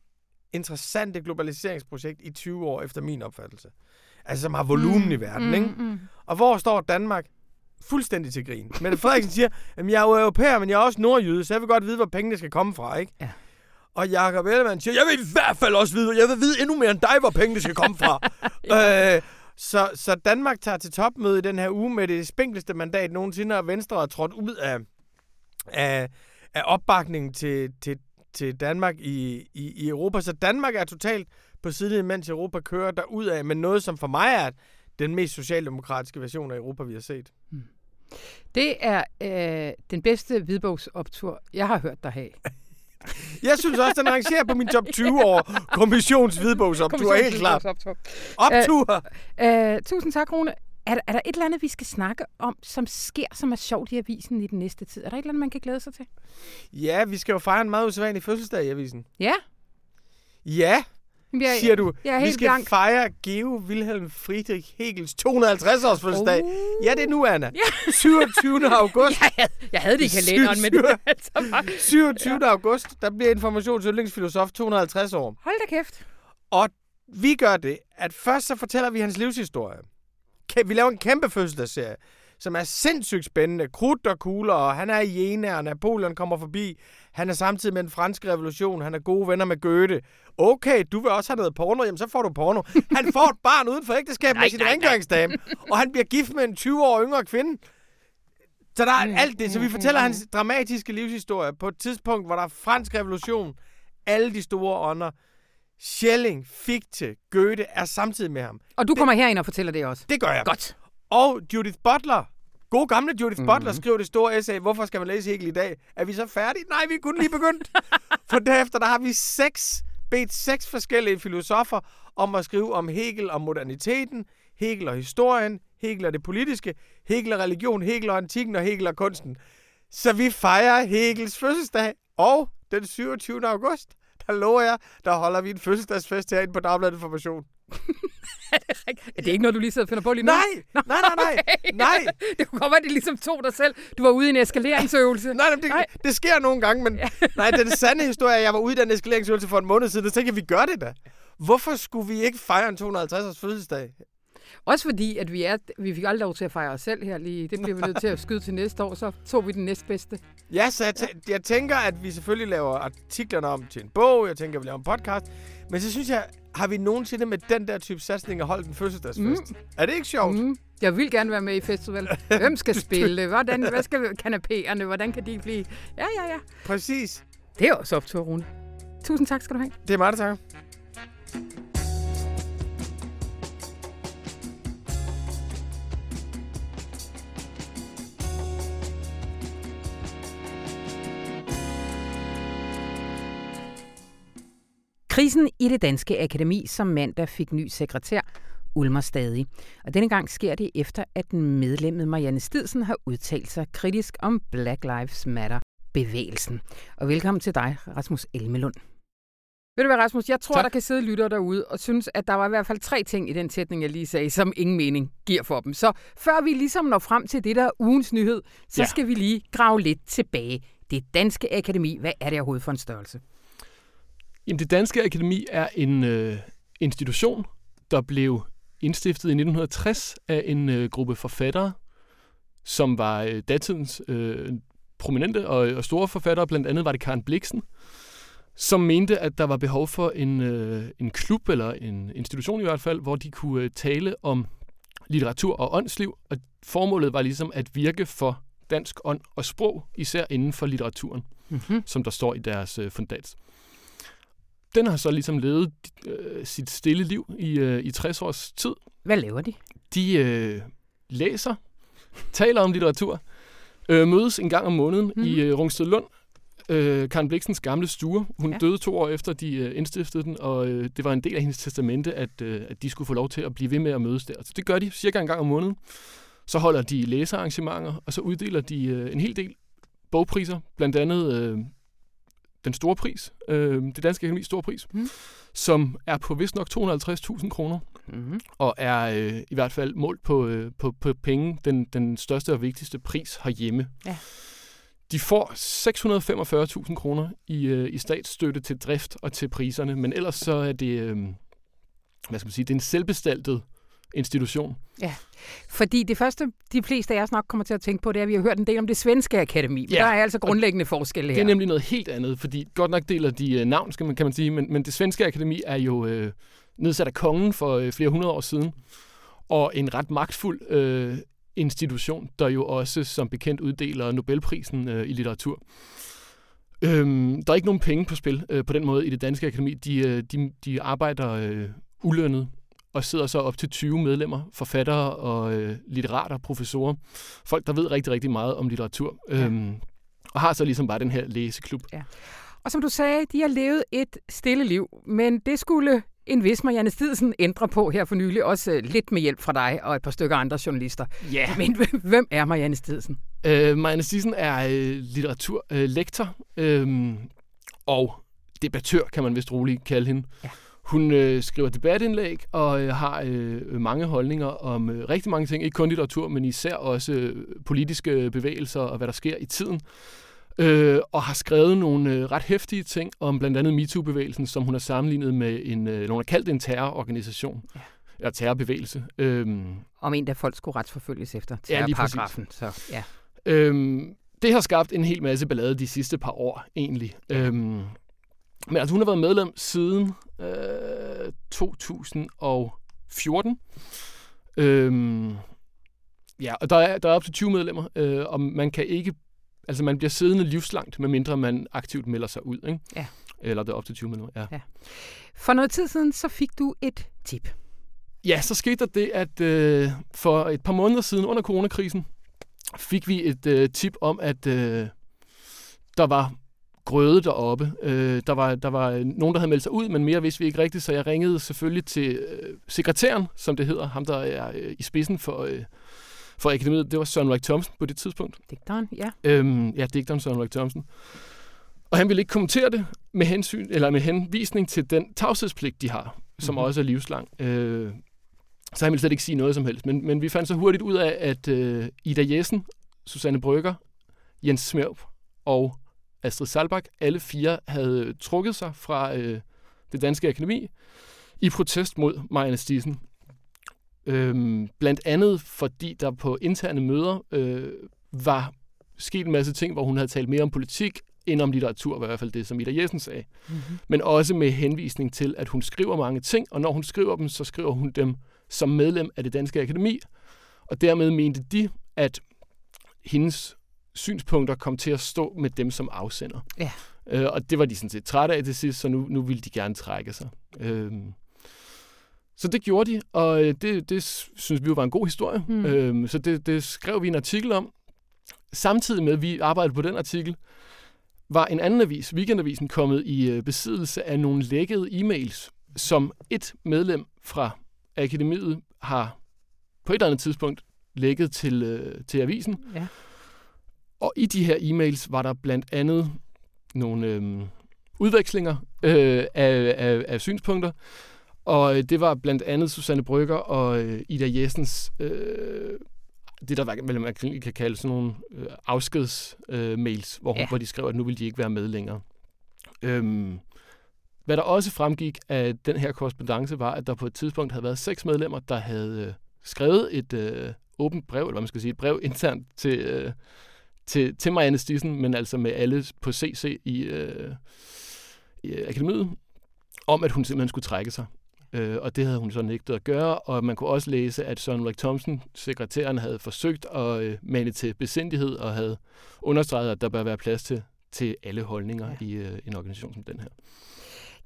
interessante globaliseringsprojekt i 20 år, efter min opfattelse. Altså, som har volumen mm, i verden, mm, ikke? Mm. Og hvor står Danmark? Fuldstændig til grin. Men Frederiksen siger, at jeg er jo europæer, men jeg er også nordjyde, så jeg vil godt vide, hvor pengene skal komme fra, ikke? Ja. Og Jacob Ellemann siger, jeg vil i hvert fald også vide, jeg vil vide endnu mere end dig, hvor pengene skal komme fra. ja. øh, så, så Danmark tager til topmøde i den her uge med det spinkleste mandat nogensinde, og Venstre er trådt ud af, af, af opbakningen til, til, til Danmark i, i, i Europa. Så Danmark er totalt på siden, mens Europa kører derud af, men noget, som for mig er den mest socialdemokratiske version af Europa, vi har set. Hmm. Det er øh, den bedste hvidbogsoptur, jeg har hørt dig have. Jeg synes også, den rangerer på min top 20 år kommissionshvidbogsoptur, helt klart. Optur! Uh, uh, tusind tak, Rune. Er, er der et eller andet, vi skal snakke om, som sker, som er sjovt i avisen i den næste tid? Er der et eller andet, man kan glæde sig til? Ja, vi skal jo fejre en meget usædvanlig fødselsdag i avisen. Ja? Ja. Jeg, siger du, jeg er vi helt skal blank. fejre Geo Wilhelm Friedrich Hegels 250 års fødselsdag. Uh. Ja, det er nu, Anna. 27. august. Jeg havde, jeg havde det i kalenderen, men det altså bare... 27. august, der bliver informations- og yndlingsfilosof 250 år. Hold da kæft. Og vi gør det, at først så fortæller vi hans livshistorie. Vi laver en kæmpe fødselsdagsserie, som er sindssygt spændende. Krudt og kugler, og han er i Jena, og Napoleon kommer forbi. Han er samtidig med den franske revolution. Han er gode venner med Goethe. Okay, du vil også have noget porno, jamen så får du porno. Han får et barn uden for ægteskab med sin rengøringsdame, og han bliver gift med en 20 år yngre kvinde. Så der er alt det, så vi fortæller hans dramatiske livshistorie på et tidspunkt, hvor der er fransk revolution. Alle de store ånder. Schelling, Fichte, Goethe er samtidig med ham. Og du kommer herind og fortæller det også. Det gør jeg. Godt. Og Judith Butler, god gamle Judith Mhm. mm-hmm. Butler, skriver det store essay, Hvorfor skal man læse Hegel i dag? Er vi så færdige? Nej, vi er kun lige begyndt. For derefter der har vi seks, bedt seks forskellige filosofer om at skrive om Hegel og moderniteten, Hegel og historien, Hegel og det politiske, Hegel og religion, Hegel og antikken og Hegel og kunsten. Så vi fejrer Hegels fødselsdag, og den 27. august, der lover jeg, der holder vi en fødselsdagsfest herinde på Dagbladet Information. Er det ikke noget, du lige sidder og finder på lige nu? Nej, nej, nej, nej, nej. Det kunne godt være, at det ligesom tog dig selv. Du var ude i en eskaleringsøvelse. Nej, nej, det, Nej. det sker nogle gange, men nej, den sande historie er, at jeg var ude i den eskaleringsøvelse for en måned siden, og så tænkte jeg, vi gør det da. Hvorfor skulle vi ikke fejre en 250-års fødselsdag? Også fordi, at vi, er, vi fik aldrig lov til at fejre os selv her lige. Det bliver vi nødt til at skyde til næste år, så tog vi den næstbedste. Ja, så jeg, tæ- jeg tænker, at vi selvfølgelig laver artiklerne om til en bog, jeg tænker, at vi laver en podcast, men så synes jeg, har vi nogensinde med den der type satsninger holdt en fødselsdagsfest? Mm. Er det ikke sjovt? Mm. Jeg vil gerne være med i festival. Hvem skal spille? Hvordan, hvad skal kanapéerne? Hvordan kan de blive? Ja, ja, ja. Præcis. Det er også optur, Rune. Tusind tak skal du have. Det er mig, der Krisen i det danske akademi, som mandag fik ny sekretær, ulmer stadig. Og denne gang sker det efter, at medlemmet Marianne Stidsen har udtalt sig kritisk om Black Lives Matter-bevægelsen. Og velkommen til dig, Rasmus Elmelund. Ved du hvad, Rasmus? Jeg tror, Tak. der kan sidde lytter derude og synes, at der var i hvert fald tre ting i den sætning, jeg lige sagde, som ingen mening giver for dem. Så før vi ligesom når frem til det der er ugens nyhed, så Ja. skal vi lige grave lidt tilbage. Det danske akademi, hvad er det overhovedet for en størrelse? Jamen, det Danske Akademi er en øh, institution, der blev indstiftet i 1960 af en øh, gruppe forfattere, som var øh, datidens øh, prominente og, og store forfattere. Blandt andet var det Karen Bliksen, som mente, at der var behov for en, øh, en klub, eller en institution i hvert fald, hvor de kunne øh, tale om litteratur og åndsliv. Og formålet var ligesom at virke for dansk ånd og sprog, især inden for litteraturen Mm-hmm. som der står i deres øh, fundats. Den har så ligesom levet øh, sit stille liv i, øh, i 60 års tid. Hvad laver de? De øh, læser, taler om litteratur, øh, mødes en gang om måneden mm. i øh, Rungsted Lund, øh, Karen Bliksens gamle stue. Hun ja. døde to år efter, de øh, indstiftede den, og øh, det var en del af hendes testamente, at, øh, at de skulle få lov til at blive ved med at mødes der. Så det gør de cirka en gang om måneden. Så holder de læsearrangementer, og så uddeler de øh, en hel del bogpriser, blandt andet øh, den store pris, øh, det danske akademis store pris, Mm. mm. som er på vist nok 250.000 kroner, Mm-hmm. og er øh, i hvert fald målt på, øh, på, på penge den, den største og vigtigste pris herhjemme. Ja. De får 645.000 kroner i, øh, i statsstøtte til drift og til priserne, men ellers så er det, øh, hvad skal man sige, det er en selvbestaltet institution. Fordi det første, de fleste af os nok kommer til at tænke på, det er, at vi har hørt en del om det svenske akademi. Ja. der er altså grundlæggende forskelle her. Det er nemlig noget helt andet, fordi godt nok deler de øh, navn, skal man, kan man sige, men, men det svenske akademi er jo øh, nedsat af kongen for øh, flere hundrede år siden, og en ret magtfuld øh, institution, der jo også som bekendt uddeler Nobelprisen øh, i litteratur. Øhm, der er ikke nogen penge på spil øh, på den måde i det danske akademi. De, øh, de, de arbejder øh, ulønnet og sidder så op til 20 medlemmer, forfattere og øh, litterater, professorer. Folk, der ved rigtig, rigtig meget om litteratur. Ja. Øhm, og har så ligesom bare den her læseklub. Og som du sagde, de har levet et stille liv, men det skulle en vis Marianne Stidsen ændre på her for nylig, også øh, lidt med hjælp fra dig og et par stykker andre journalister. Ja. Men hvem er Marianne Stidsen? Øh, Marianne Stisen er øh, litteraturlektor øh, og debattør, kan man vist roligt kalde hende. Ja. Hun øh, skriver debatindlæg og øh, har øh, mange holdninger om øh, rigtig mange ting. Ikke kun litteratur, men især også øh, politiske bevægelser og hvad der sker i tiden. Øh, og har skrevet nogle øh, ret hæftige ting om blandt andet MeToo-bevægelsen, som hun har sammenlignet med en, øh, nogen har kaldt en terrororganisation. Ja. Eller terrorbevægelse. Øhm, Om en, der folk skulle retsforfølges efter Ja, terrorparagrafen. Så, ja. Øhm, det har skabt en hel masse ballade de sidste par år, egentlig. Øhm, men altså, hun har været medlem siden øh, 2014. Øhm, ja, og der er, der er op til 20 medlemmer, øh, og man kan ikke... Altså, man bliver siddende livslangt, medmindre man aktivt melder sig ud, ikke? Ja. Eller der er op til 20 medlemmer, ja. Ja. For noget tid siden, så fik du et tip. Ja, så skete der det, at øh, for et par måneder siden under coronakrisen, fik vi et øh, tip om, at øh, der var grøde deroppe. Øh, der, var, der var nogen, der havde meldt sig ud, men mere vidste vi ikke rigtigt, så jeg ringede selvfølgelig til øh, sekretæren, som det hedder, ham der er øh, i spidsen for, øh, for akademiet. Det var Søren Ulrik Thomsen på det tidspunkt. Digteren, ja. Øhm, ja, digteren Søren Ulrik Thomsen. Og han ville ikke kommentere det med, hensyn, eller med henvisning til den tavshedspligt, de har, som Mhm. mm-hmm. også er livslang. Øh, så han ville slet ikke sige noget som helst. Men, men vi fandt så hurtigt ud af, at øh, Ida Jessen, Susanne Brygger, Jens Smørp og Astrid Salbak, alle fire havde trukket sig fra øh, det danske akademi i protest mod Marianne Stisen. Øhm, blandt andet fordi der på interne møder øh, var sket en masse ting, hvor hun havde talt mere om politik end om litteratur, var i hvert fald det, som Ida Jessen sagde. Mm-hmm. Men også med henvisning til, at hun skriver mange ting, og når hun skriver dem, så skriver hun dem som medlem af det danske akademi. Og dermed mente de, at hendes synspunkter kom til at stå med dem som afsender. Ja. Øh, og det var de sådan set trætte af til sidst, så nu, nu ville de gerne trække sig. Øhm, så det gjorde de, og øh, det, det synes vi jo var en god historie. Mm. Øhm, så det, det skrev vi en artikel om. Samtidig med, at vi arbejdede på den artikel, var en anden avis, Weekendavisen, kommet i øh, besiddelse af nogle lækkede e-mails, som et medlem fra akademiet har på et eller andet tidspunkt lækket til, øh, til avisen. Ja. Og i de her e-mails var der blandt andet nogle øh, udvekslinger øh, af, af, af synspunkter, og øh, det var blandt andet Susanne Brygger og øh, Ida Jessens, øh, det der vel, man kan kalde sådan nogle øh, afskeds øh, hvor, Ja. ja. hvor de skrev, at nu ville de ikke være med længere. Øhm, hvad der også fremgik af den her korrespondence var, at der på et tidspunkt havde været seks medlemmer, der havde øh, skrevet et øh, åbent brev, eller hvad man skal sige, et brev internt til, øh, til, til Marianne Stissen, men altså med alle på CC i, øh, i øh, akademiet, om at hun simpelthen skulle trække sig. Øh, og det havde hun så nægtet at gøre, og man kunne også læse, at Søren Ulrik Thomsen, sekretæren, havde forsøgt at øh, mane til besindighed og havde understreget, at der bør være plads til, til alle holdninger Ja. i øh, en organisation som den her.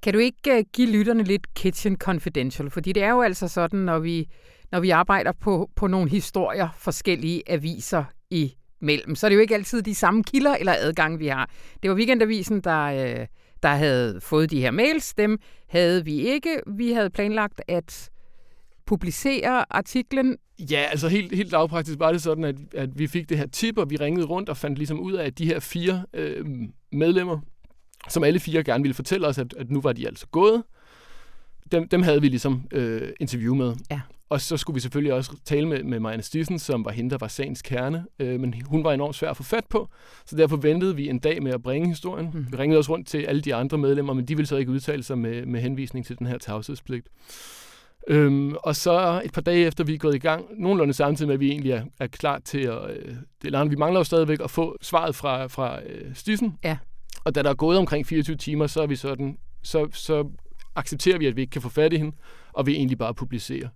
Kan du ikke uh, give lytterne lidt kitchen confidential? Fordi det er jo altså sådan, når vi, når vi arbejder på, på nogle historier, forskellige aviser imellem, så er det jo ikke altid de samme kilder eller adgang, vi har. Det var Weekendavisen, der, øh, der havde fået de her mails. Dem havde vi ikke. Vi havde planlagt at publicere artiklen. Ja, altså helt, helt lavpraktisk var det sådan, at, at vi fik det her tip, og vi ringede rundt og fandt ligesom ud af, at de her fire øh, medlemmer, som alle fire gerne ville fortælle os, at, at nu var de altså gået, dem, dem havde vi ligesom øh, interview med. Ja. Og så skulle vi selvfølgelig også tale med, med Marianne Stissen, som var hende, der var sagens kerne. Øh, men hun var enormt svær at få fat på, så derfor ventede vi en dag med at bringe historien. Mm. Vi ringede også rundt til alle de andre medlemmer, men de ville så ikke udtale sig med, med henvisning til den her tavshedspligt. Øhm, og så et par dage efter, vi er gået i gang, nogenlunde samtidig med, at vi egentlig er, er klar til at... Øh, det, eller, vi mangler jo stadigvæk at få svaret fra, fra øh, Stissen. Ja. Og da der er gået omkring 24 timer, så er vi sådan... Så, så accepterer vi, at vi ikke kan få fat i hende, og vi egentlig bare publicerer.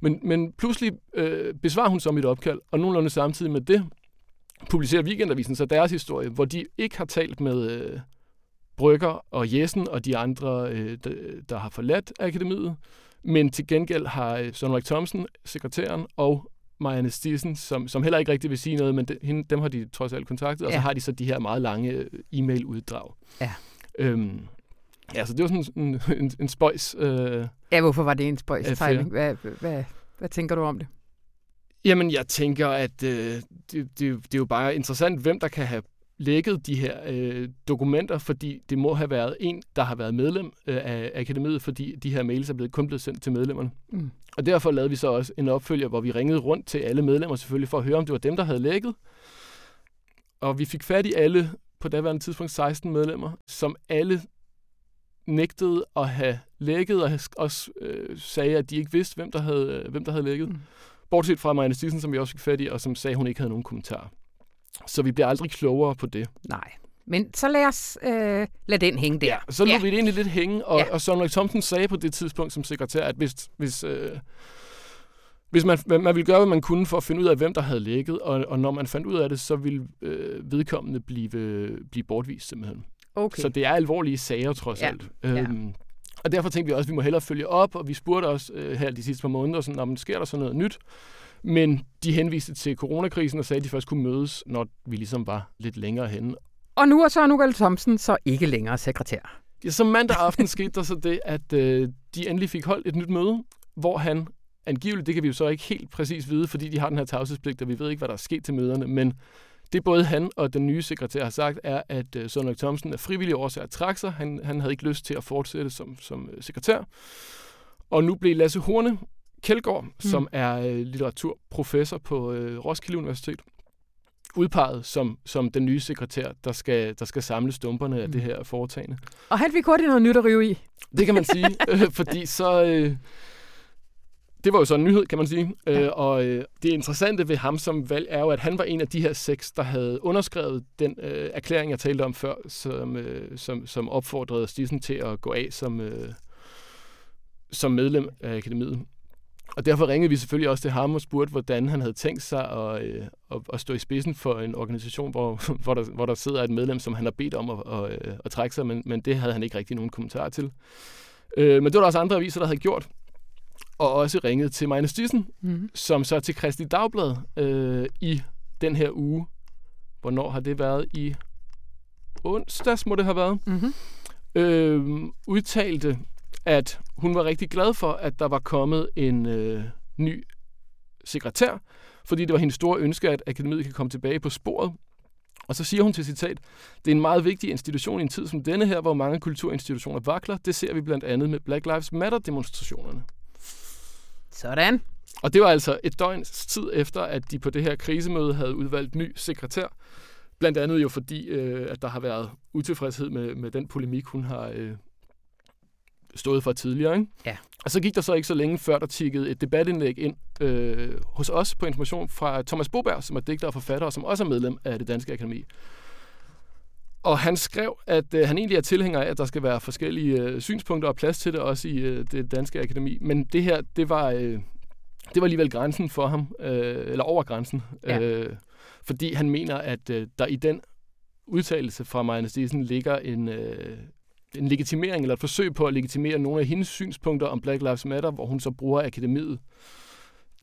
Men, men pludselig øh, besvarer hun så mit opkald, og nogenlunde samtidig med det, publicerer Weekendavisen så deres historie, hvor de ikke har talt med øh, Brygger og Jessen og de andre, øh, der, der har forladt akademiet, men til gengæld har øh, Søren Ulrik Thomsen, sekretæren, og Marianne Stissen, som, som heller ikke rigtig vil sige noget, men de, hende, dem har de trods alt kontaktet, og Ja. så har de så de her meget lange øh, e-mail-uddrag. Ja. Øhm, ja, så det var sådan en, en, en spøjs... Øh, Ja, hvorfor var det en spøjs Affære. timing? Hvad, hvad, hvad tænker du om det? Jamen, jeg tænker, at øh, det, det, det er jo bare interessant, hvem der kan have lækket de her øh, dokumenter, fordi det må have været en, der har været medlem øh, af akademiet, fordi de her mails er blevet, kun blevet sendt til medlemmerne. Mm. Og derfor lavede vi så også en opfølger, hvor vi ringede rundt til alle medlemmer selvfølgelig for at høre, om det var dem, der havde lækket. Og vi fik fat i alle, på daværende tidspunkt 16 medlemmer, som alle nægtede at have lækket, og også øh, sagde, at de ikke vidste, hvem der havde, øh, hvem der havde lækket. Mm. Bortset fra Marianne Stissen, som vi også fik fat i, og som sagde, at hun ikke havde nogen kommentar. Så vi bliver aldrig klogere på det. Nej. Men så lad os øh, lad den hænge der. Ja, så lå Ja. vi det egentlig lidt hænge, og, Ja. og Søren Ulrik Thomsen sagde på det tidspunkt som sekretær, at hvis, hvis, øh, hvis man, man ville gøre, hvad man kunne for at finde ud af, hvem der havde lækket, og, og når man fandt ud af det, så ville øh, vedkommende blive, blive bortvist simpelthen. Okay. Så det er alvorlige sager trods Ja. alt. Øhm, og derfor tænkte vi også, at vi må hellere følge op, og vi spurgte også øh, her de sidste par måneder, sådan, om sker der så noget nyt? Men de henviste til coronakrisen og sagde, at de først kunne mødes, når vi ligesom var lidt længere henne. Og nu er Søren Ugald Thomsen så ikke længere sekretær. Ja, så mandag aften skete der så det, at øh, de endelig fik holdt et nyt møde, hvor han angiveligt, det kan vi jo så ikke helt præcis vide, fordi de har den her tavshedspligt, og vi ved ikke, hvad der er sket til møderne, men det både han og den nye sekretær har sagt, er, at øh, Søren Thomsen af frivillige årsager trak sig. Han, han havde ikke lyst til at fortsætte som, som øh, sekretær. Og nu blev Lasse Horne Kjeldgaard, mm. som er øh, litteraturprofessor på øh, Roskilde Universitet, udpeget som, som den nye sekretær, der skal, der skal samle stumperne af det her foretagende. Og han fik hurtigt noget nyt at rive i. Det kan man sige, øh, fordi så... Øh, det var jo så en nyhed, kan man sige. Ja. Øh, og øh, det interessante ved ham som valg er jo, at han var en af de her seks, der havde underskrevet den øh, erklæring, jeg talte om før, som, øh, som, som opfordrede Stissen til at gå af som, øh, som medlem af akademiet. Og derfor ringede vi selvfølgelig også til ham og spurgte, hvordan han havde tænkt sig at, øh, at, at stå i spidsen for en organisation, hvor, hvor, der, hvor der sidder et medlem, som han har bedt om at, at, at, at trække sig, men, men det havde han ikke rigtig nogen kommentar til. Øh, men det var der også andre aviser, der havde gjort og også ringet til Magne Stissen, Mm-hmm. som så til Kristi Dagblad øh, i den her uge. Hvornår har det været? I onsdags må det have været. Mm-hmm. Øh, udtalte, at hun var rigtig glad for, at der var kommet en øh, ny sekretær, fordi det var hendes store ønske, at akademiet kan komme tilbage på sporet. Og så siger hun til citat, det er en meget vigtig institution i en tid som denne her, hvor mange kulturinstitutioner vakler. Det ser vi blandt andet med Black Lives Matter-demonstrationerne. Sådan. Og det var altså et døgns tid efter, at de på det her krisemøde havde udvalgt ny sekretær. Blandt andet jo fordi, øh, at der har været utilfredshed med, med den polemik, hun har øh, stået for tidligere. Ikke? Ja. Og så gik der så ikke så længe før, der tikkede et debatindlæg ind øh, hos os på information fra Thomas Boberg, som er digter og forfatter, og som også er medlem af det Danske Akademi. Og han skrev, at øh, han egentlig er tilhænger af, at der skal være forskellige øh, synspunkter og plads til det også i øh, det danske akademi. Men det her, det var, øh, det var alligevel grænsen for ham, øh, eller over grænsen. Ja. Øh, fordi han mener, at øh, der i den udtalelse fra Marianne Stissen ligger en, øh, en legitimering, eller et forsøg på at legitimere nogle af hendes synspunkter om Black Lives Matter, hvor hun så bruger akademiet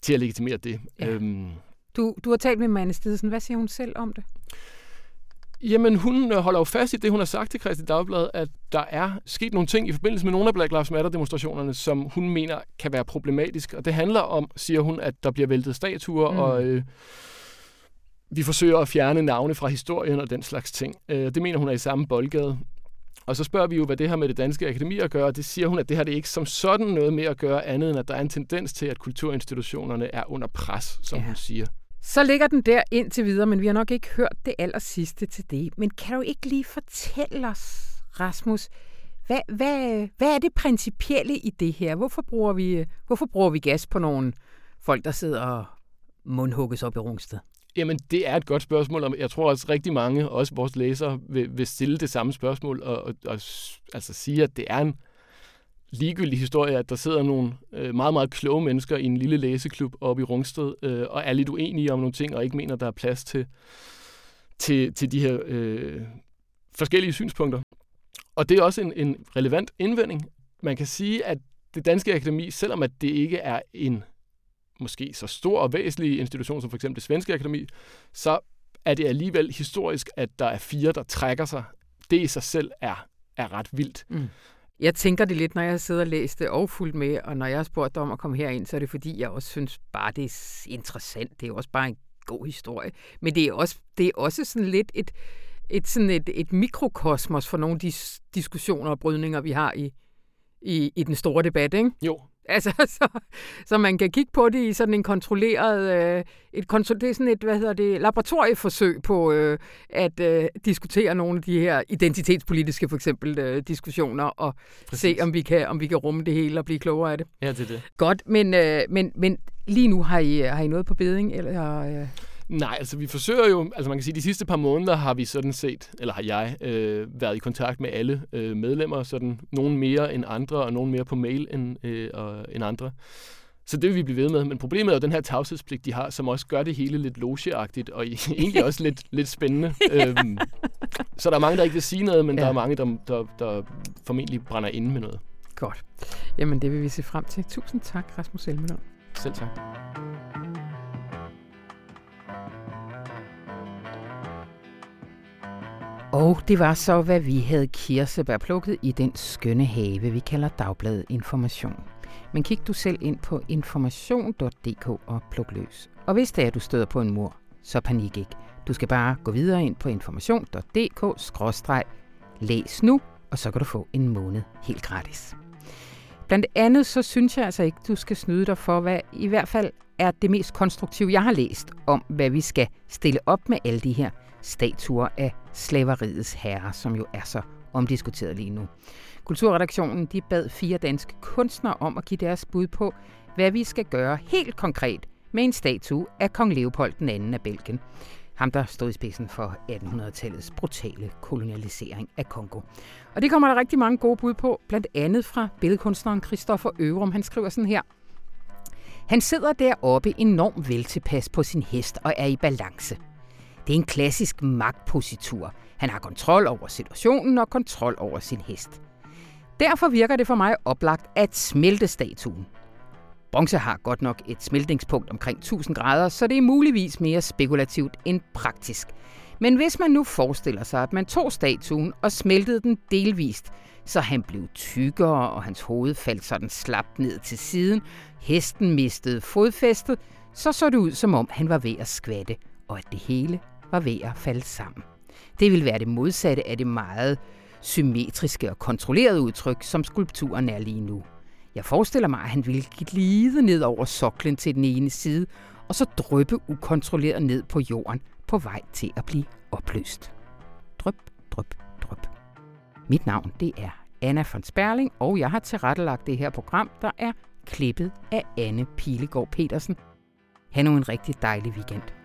til at legitimere det. Ja. Øhm, Du, du har talt med Manne Stedsen. Hvad siger hun selv om det? Jamen, hun øh, holder jo fast i det, hun har sagt til Christi Dagblad, at der er sket nogle ting i forbindelse med nogle af Black Lives Matter-demonstrationerne, som hun mener kan være problematisk. Og det handler om, siger hun, at der bliver væltet statuer, Mm. og øh, vi forsøger at fjerne navne fra historien og den slags ting. Øh, det mener hun er i samme boldgade. Og så spørger vi jo, hvad det har med det danske akademi at gøre, og det siger hun, at det har det ikke som sådan noget med at gøre andet, end at der er en tendens til, at kulturinstitutionerne er under pres, som ja. hun siger. Så ligger den der indtil videre, men vi har nok ikke hørt det aller sidste til det. Men kan du ikke lige fortælle os, Rasmus, hvad, hvad, hvad er det principielle i det her? Hvorfor bruger vi, hvorfor bruger vi gas på nogle folk, der sidder og mundhugges op i Rungsted? Jamen, det er et godt spørgsmål, og jeg tror også rigtig mange, også vores læsere, vil, vil stille det samme spørgsmål og, og, og altså sige, at det er en ligegyldig historie, at der sidder nogle øh, meget, meget kloge mennesker i en lille læseklub oppe i Rungsted øh, og er lidt uenige om nogle ting og ikke mener, der er plads til, til, til de her øh, forskellige synspunkter. Og det er også en, en relevant indvending. Man kan sige, at det danske akademi, selvom at det ikke er en måske så stor og væsentlig institution som for eksempel det svenske akademi, så er det alligevel historisk, at der er fire, der trækker sig. Det i sig selv er, er ret vildt. Mm. Jeg tænker det lidt, når jeg sidder og læser det og fuldt med, og når jeg har spurgt dig om at komme herind, så er det fordi, jeg også synes bare, det er interessant. Det er også bare en god historie. Men det er også, det er også sådan lidt et, et, sådan et, et mikrokosmos for nogle af de diskussioner og brydninger, vi har i, i, i den store debat, ikke? Jo, Altså, så, så man kan kigge på det i sådan en kontrolleret, øh, et, det er sådan et, hvad hedder det, laboratorieforsøg på øh, at øh, diskutere nogle af de her identitetspolitiske, for eksempel, øh, diskussioner, og Præcis. se, om vi, kan, om vi kan rumme det hele og blive klogere af det. Ja, det er det. Godt, men, øh, men, men lige nu har I, har I noget på beding, eller... Øh? Nej, altså vi forsøger jo, altså man kan sige, de sidste par måneder har vi sådan set, eller har jeg, øh, været i kontakt med alle øh, medlemmer, sådan nogen mere end andre, og nogen mere på mail end, øh, og, end andre. Så det vil vi blive ved med. Men problemet er jo den her tavshedspligt, de har, som også gør det hele lidt logeagtigt, og egentlig også lidt, lidt spændende. øhm, så der er mange, der ikke vil sige noget, men ja. der er mange, der, der, der formentlig brænder inde med noget. Godt. Jamen, det vil vi se frem til. Tusind tak, Rasmus Elmelund. Selv tak. Og det var så, hvad vi havde kirsebær plukket i den skønne have, vi kalder Dagbladet Information. Men kig du selv ind på information.dk og pluk løs. Og hvis det er, du støder på en mur, så panik ikke. Du skal bare gå videre ind på information.dk-læs nu, og så kan du få en måned helt gratis. Blandt andet så synes jeg altså ikke, du skal snyde dig for, hvad i hvert fald er det mest konstruktive, jeg har læst om, hvad vi skal stille op med alle de her statuer af slaveriets herre, som jo er så omdiskuteret lige nu. Kulturredaktionen de bad fire danske kunstnere om at give deres bud på, hvad vi skal gøre helt konkret med en statue af kong Leopold II af Belgien. Ham, der stod i spidsen for 1800-tallets brutale kolonialisering af Kongo. Og det kommer der rigtig mange gode bud på, blandt andet fra billedkunstneren Christoffer Øverum. Han skriver sådan her. Han sidder deroppe enormt vel tilpas på sin hest og er i balance. Det er en klassisk magtpositur. Han har kontrol over situationen og kontrol over sin hest. Derfor virker det for mig oplagt at smelte statuen. Bronze har godt nok et smeltningspunkt omkring 1000 grader, så det er muligvis mere spekulativt end praktisk. Men hvis man nu forestiller sig, at man tog statuen og smeltede den delvist, så han blev tykkere, og hans hoved faldt sådan slapt ned til siden, hesten mistede fodfæstet, så så det ud som om han var ved at skvatte, og at det hele var ved at falde sammen. Det vil være det modsatte af det meget symmetriske og kontrollerede udtryk, som skulpturen er lige nu. Jeg forestiller mig, at han ville glide ned over soklen til den ene side, og så drøbe ukontrolleret ned på jorden på vej til at blive opløst. Drøb, drøb, drøb. Mit navn det er Anna von Sperling, og jeg har tilrettelagt det her program, der er klippet af Anne Pilegaard Petersen. Ha' nu en rigtig dejlig weekend.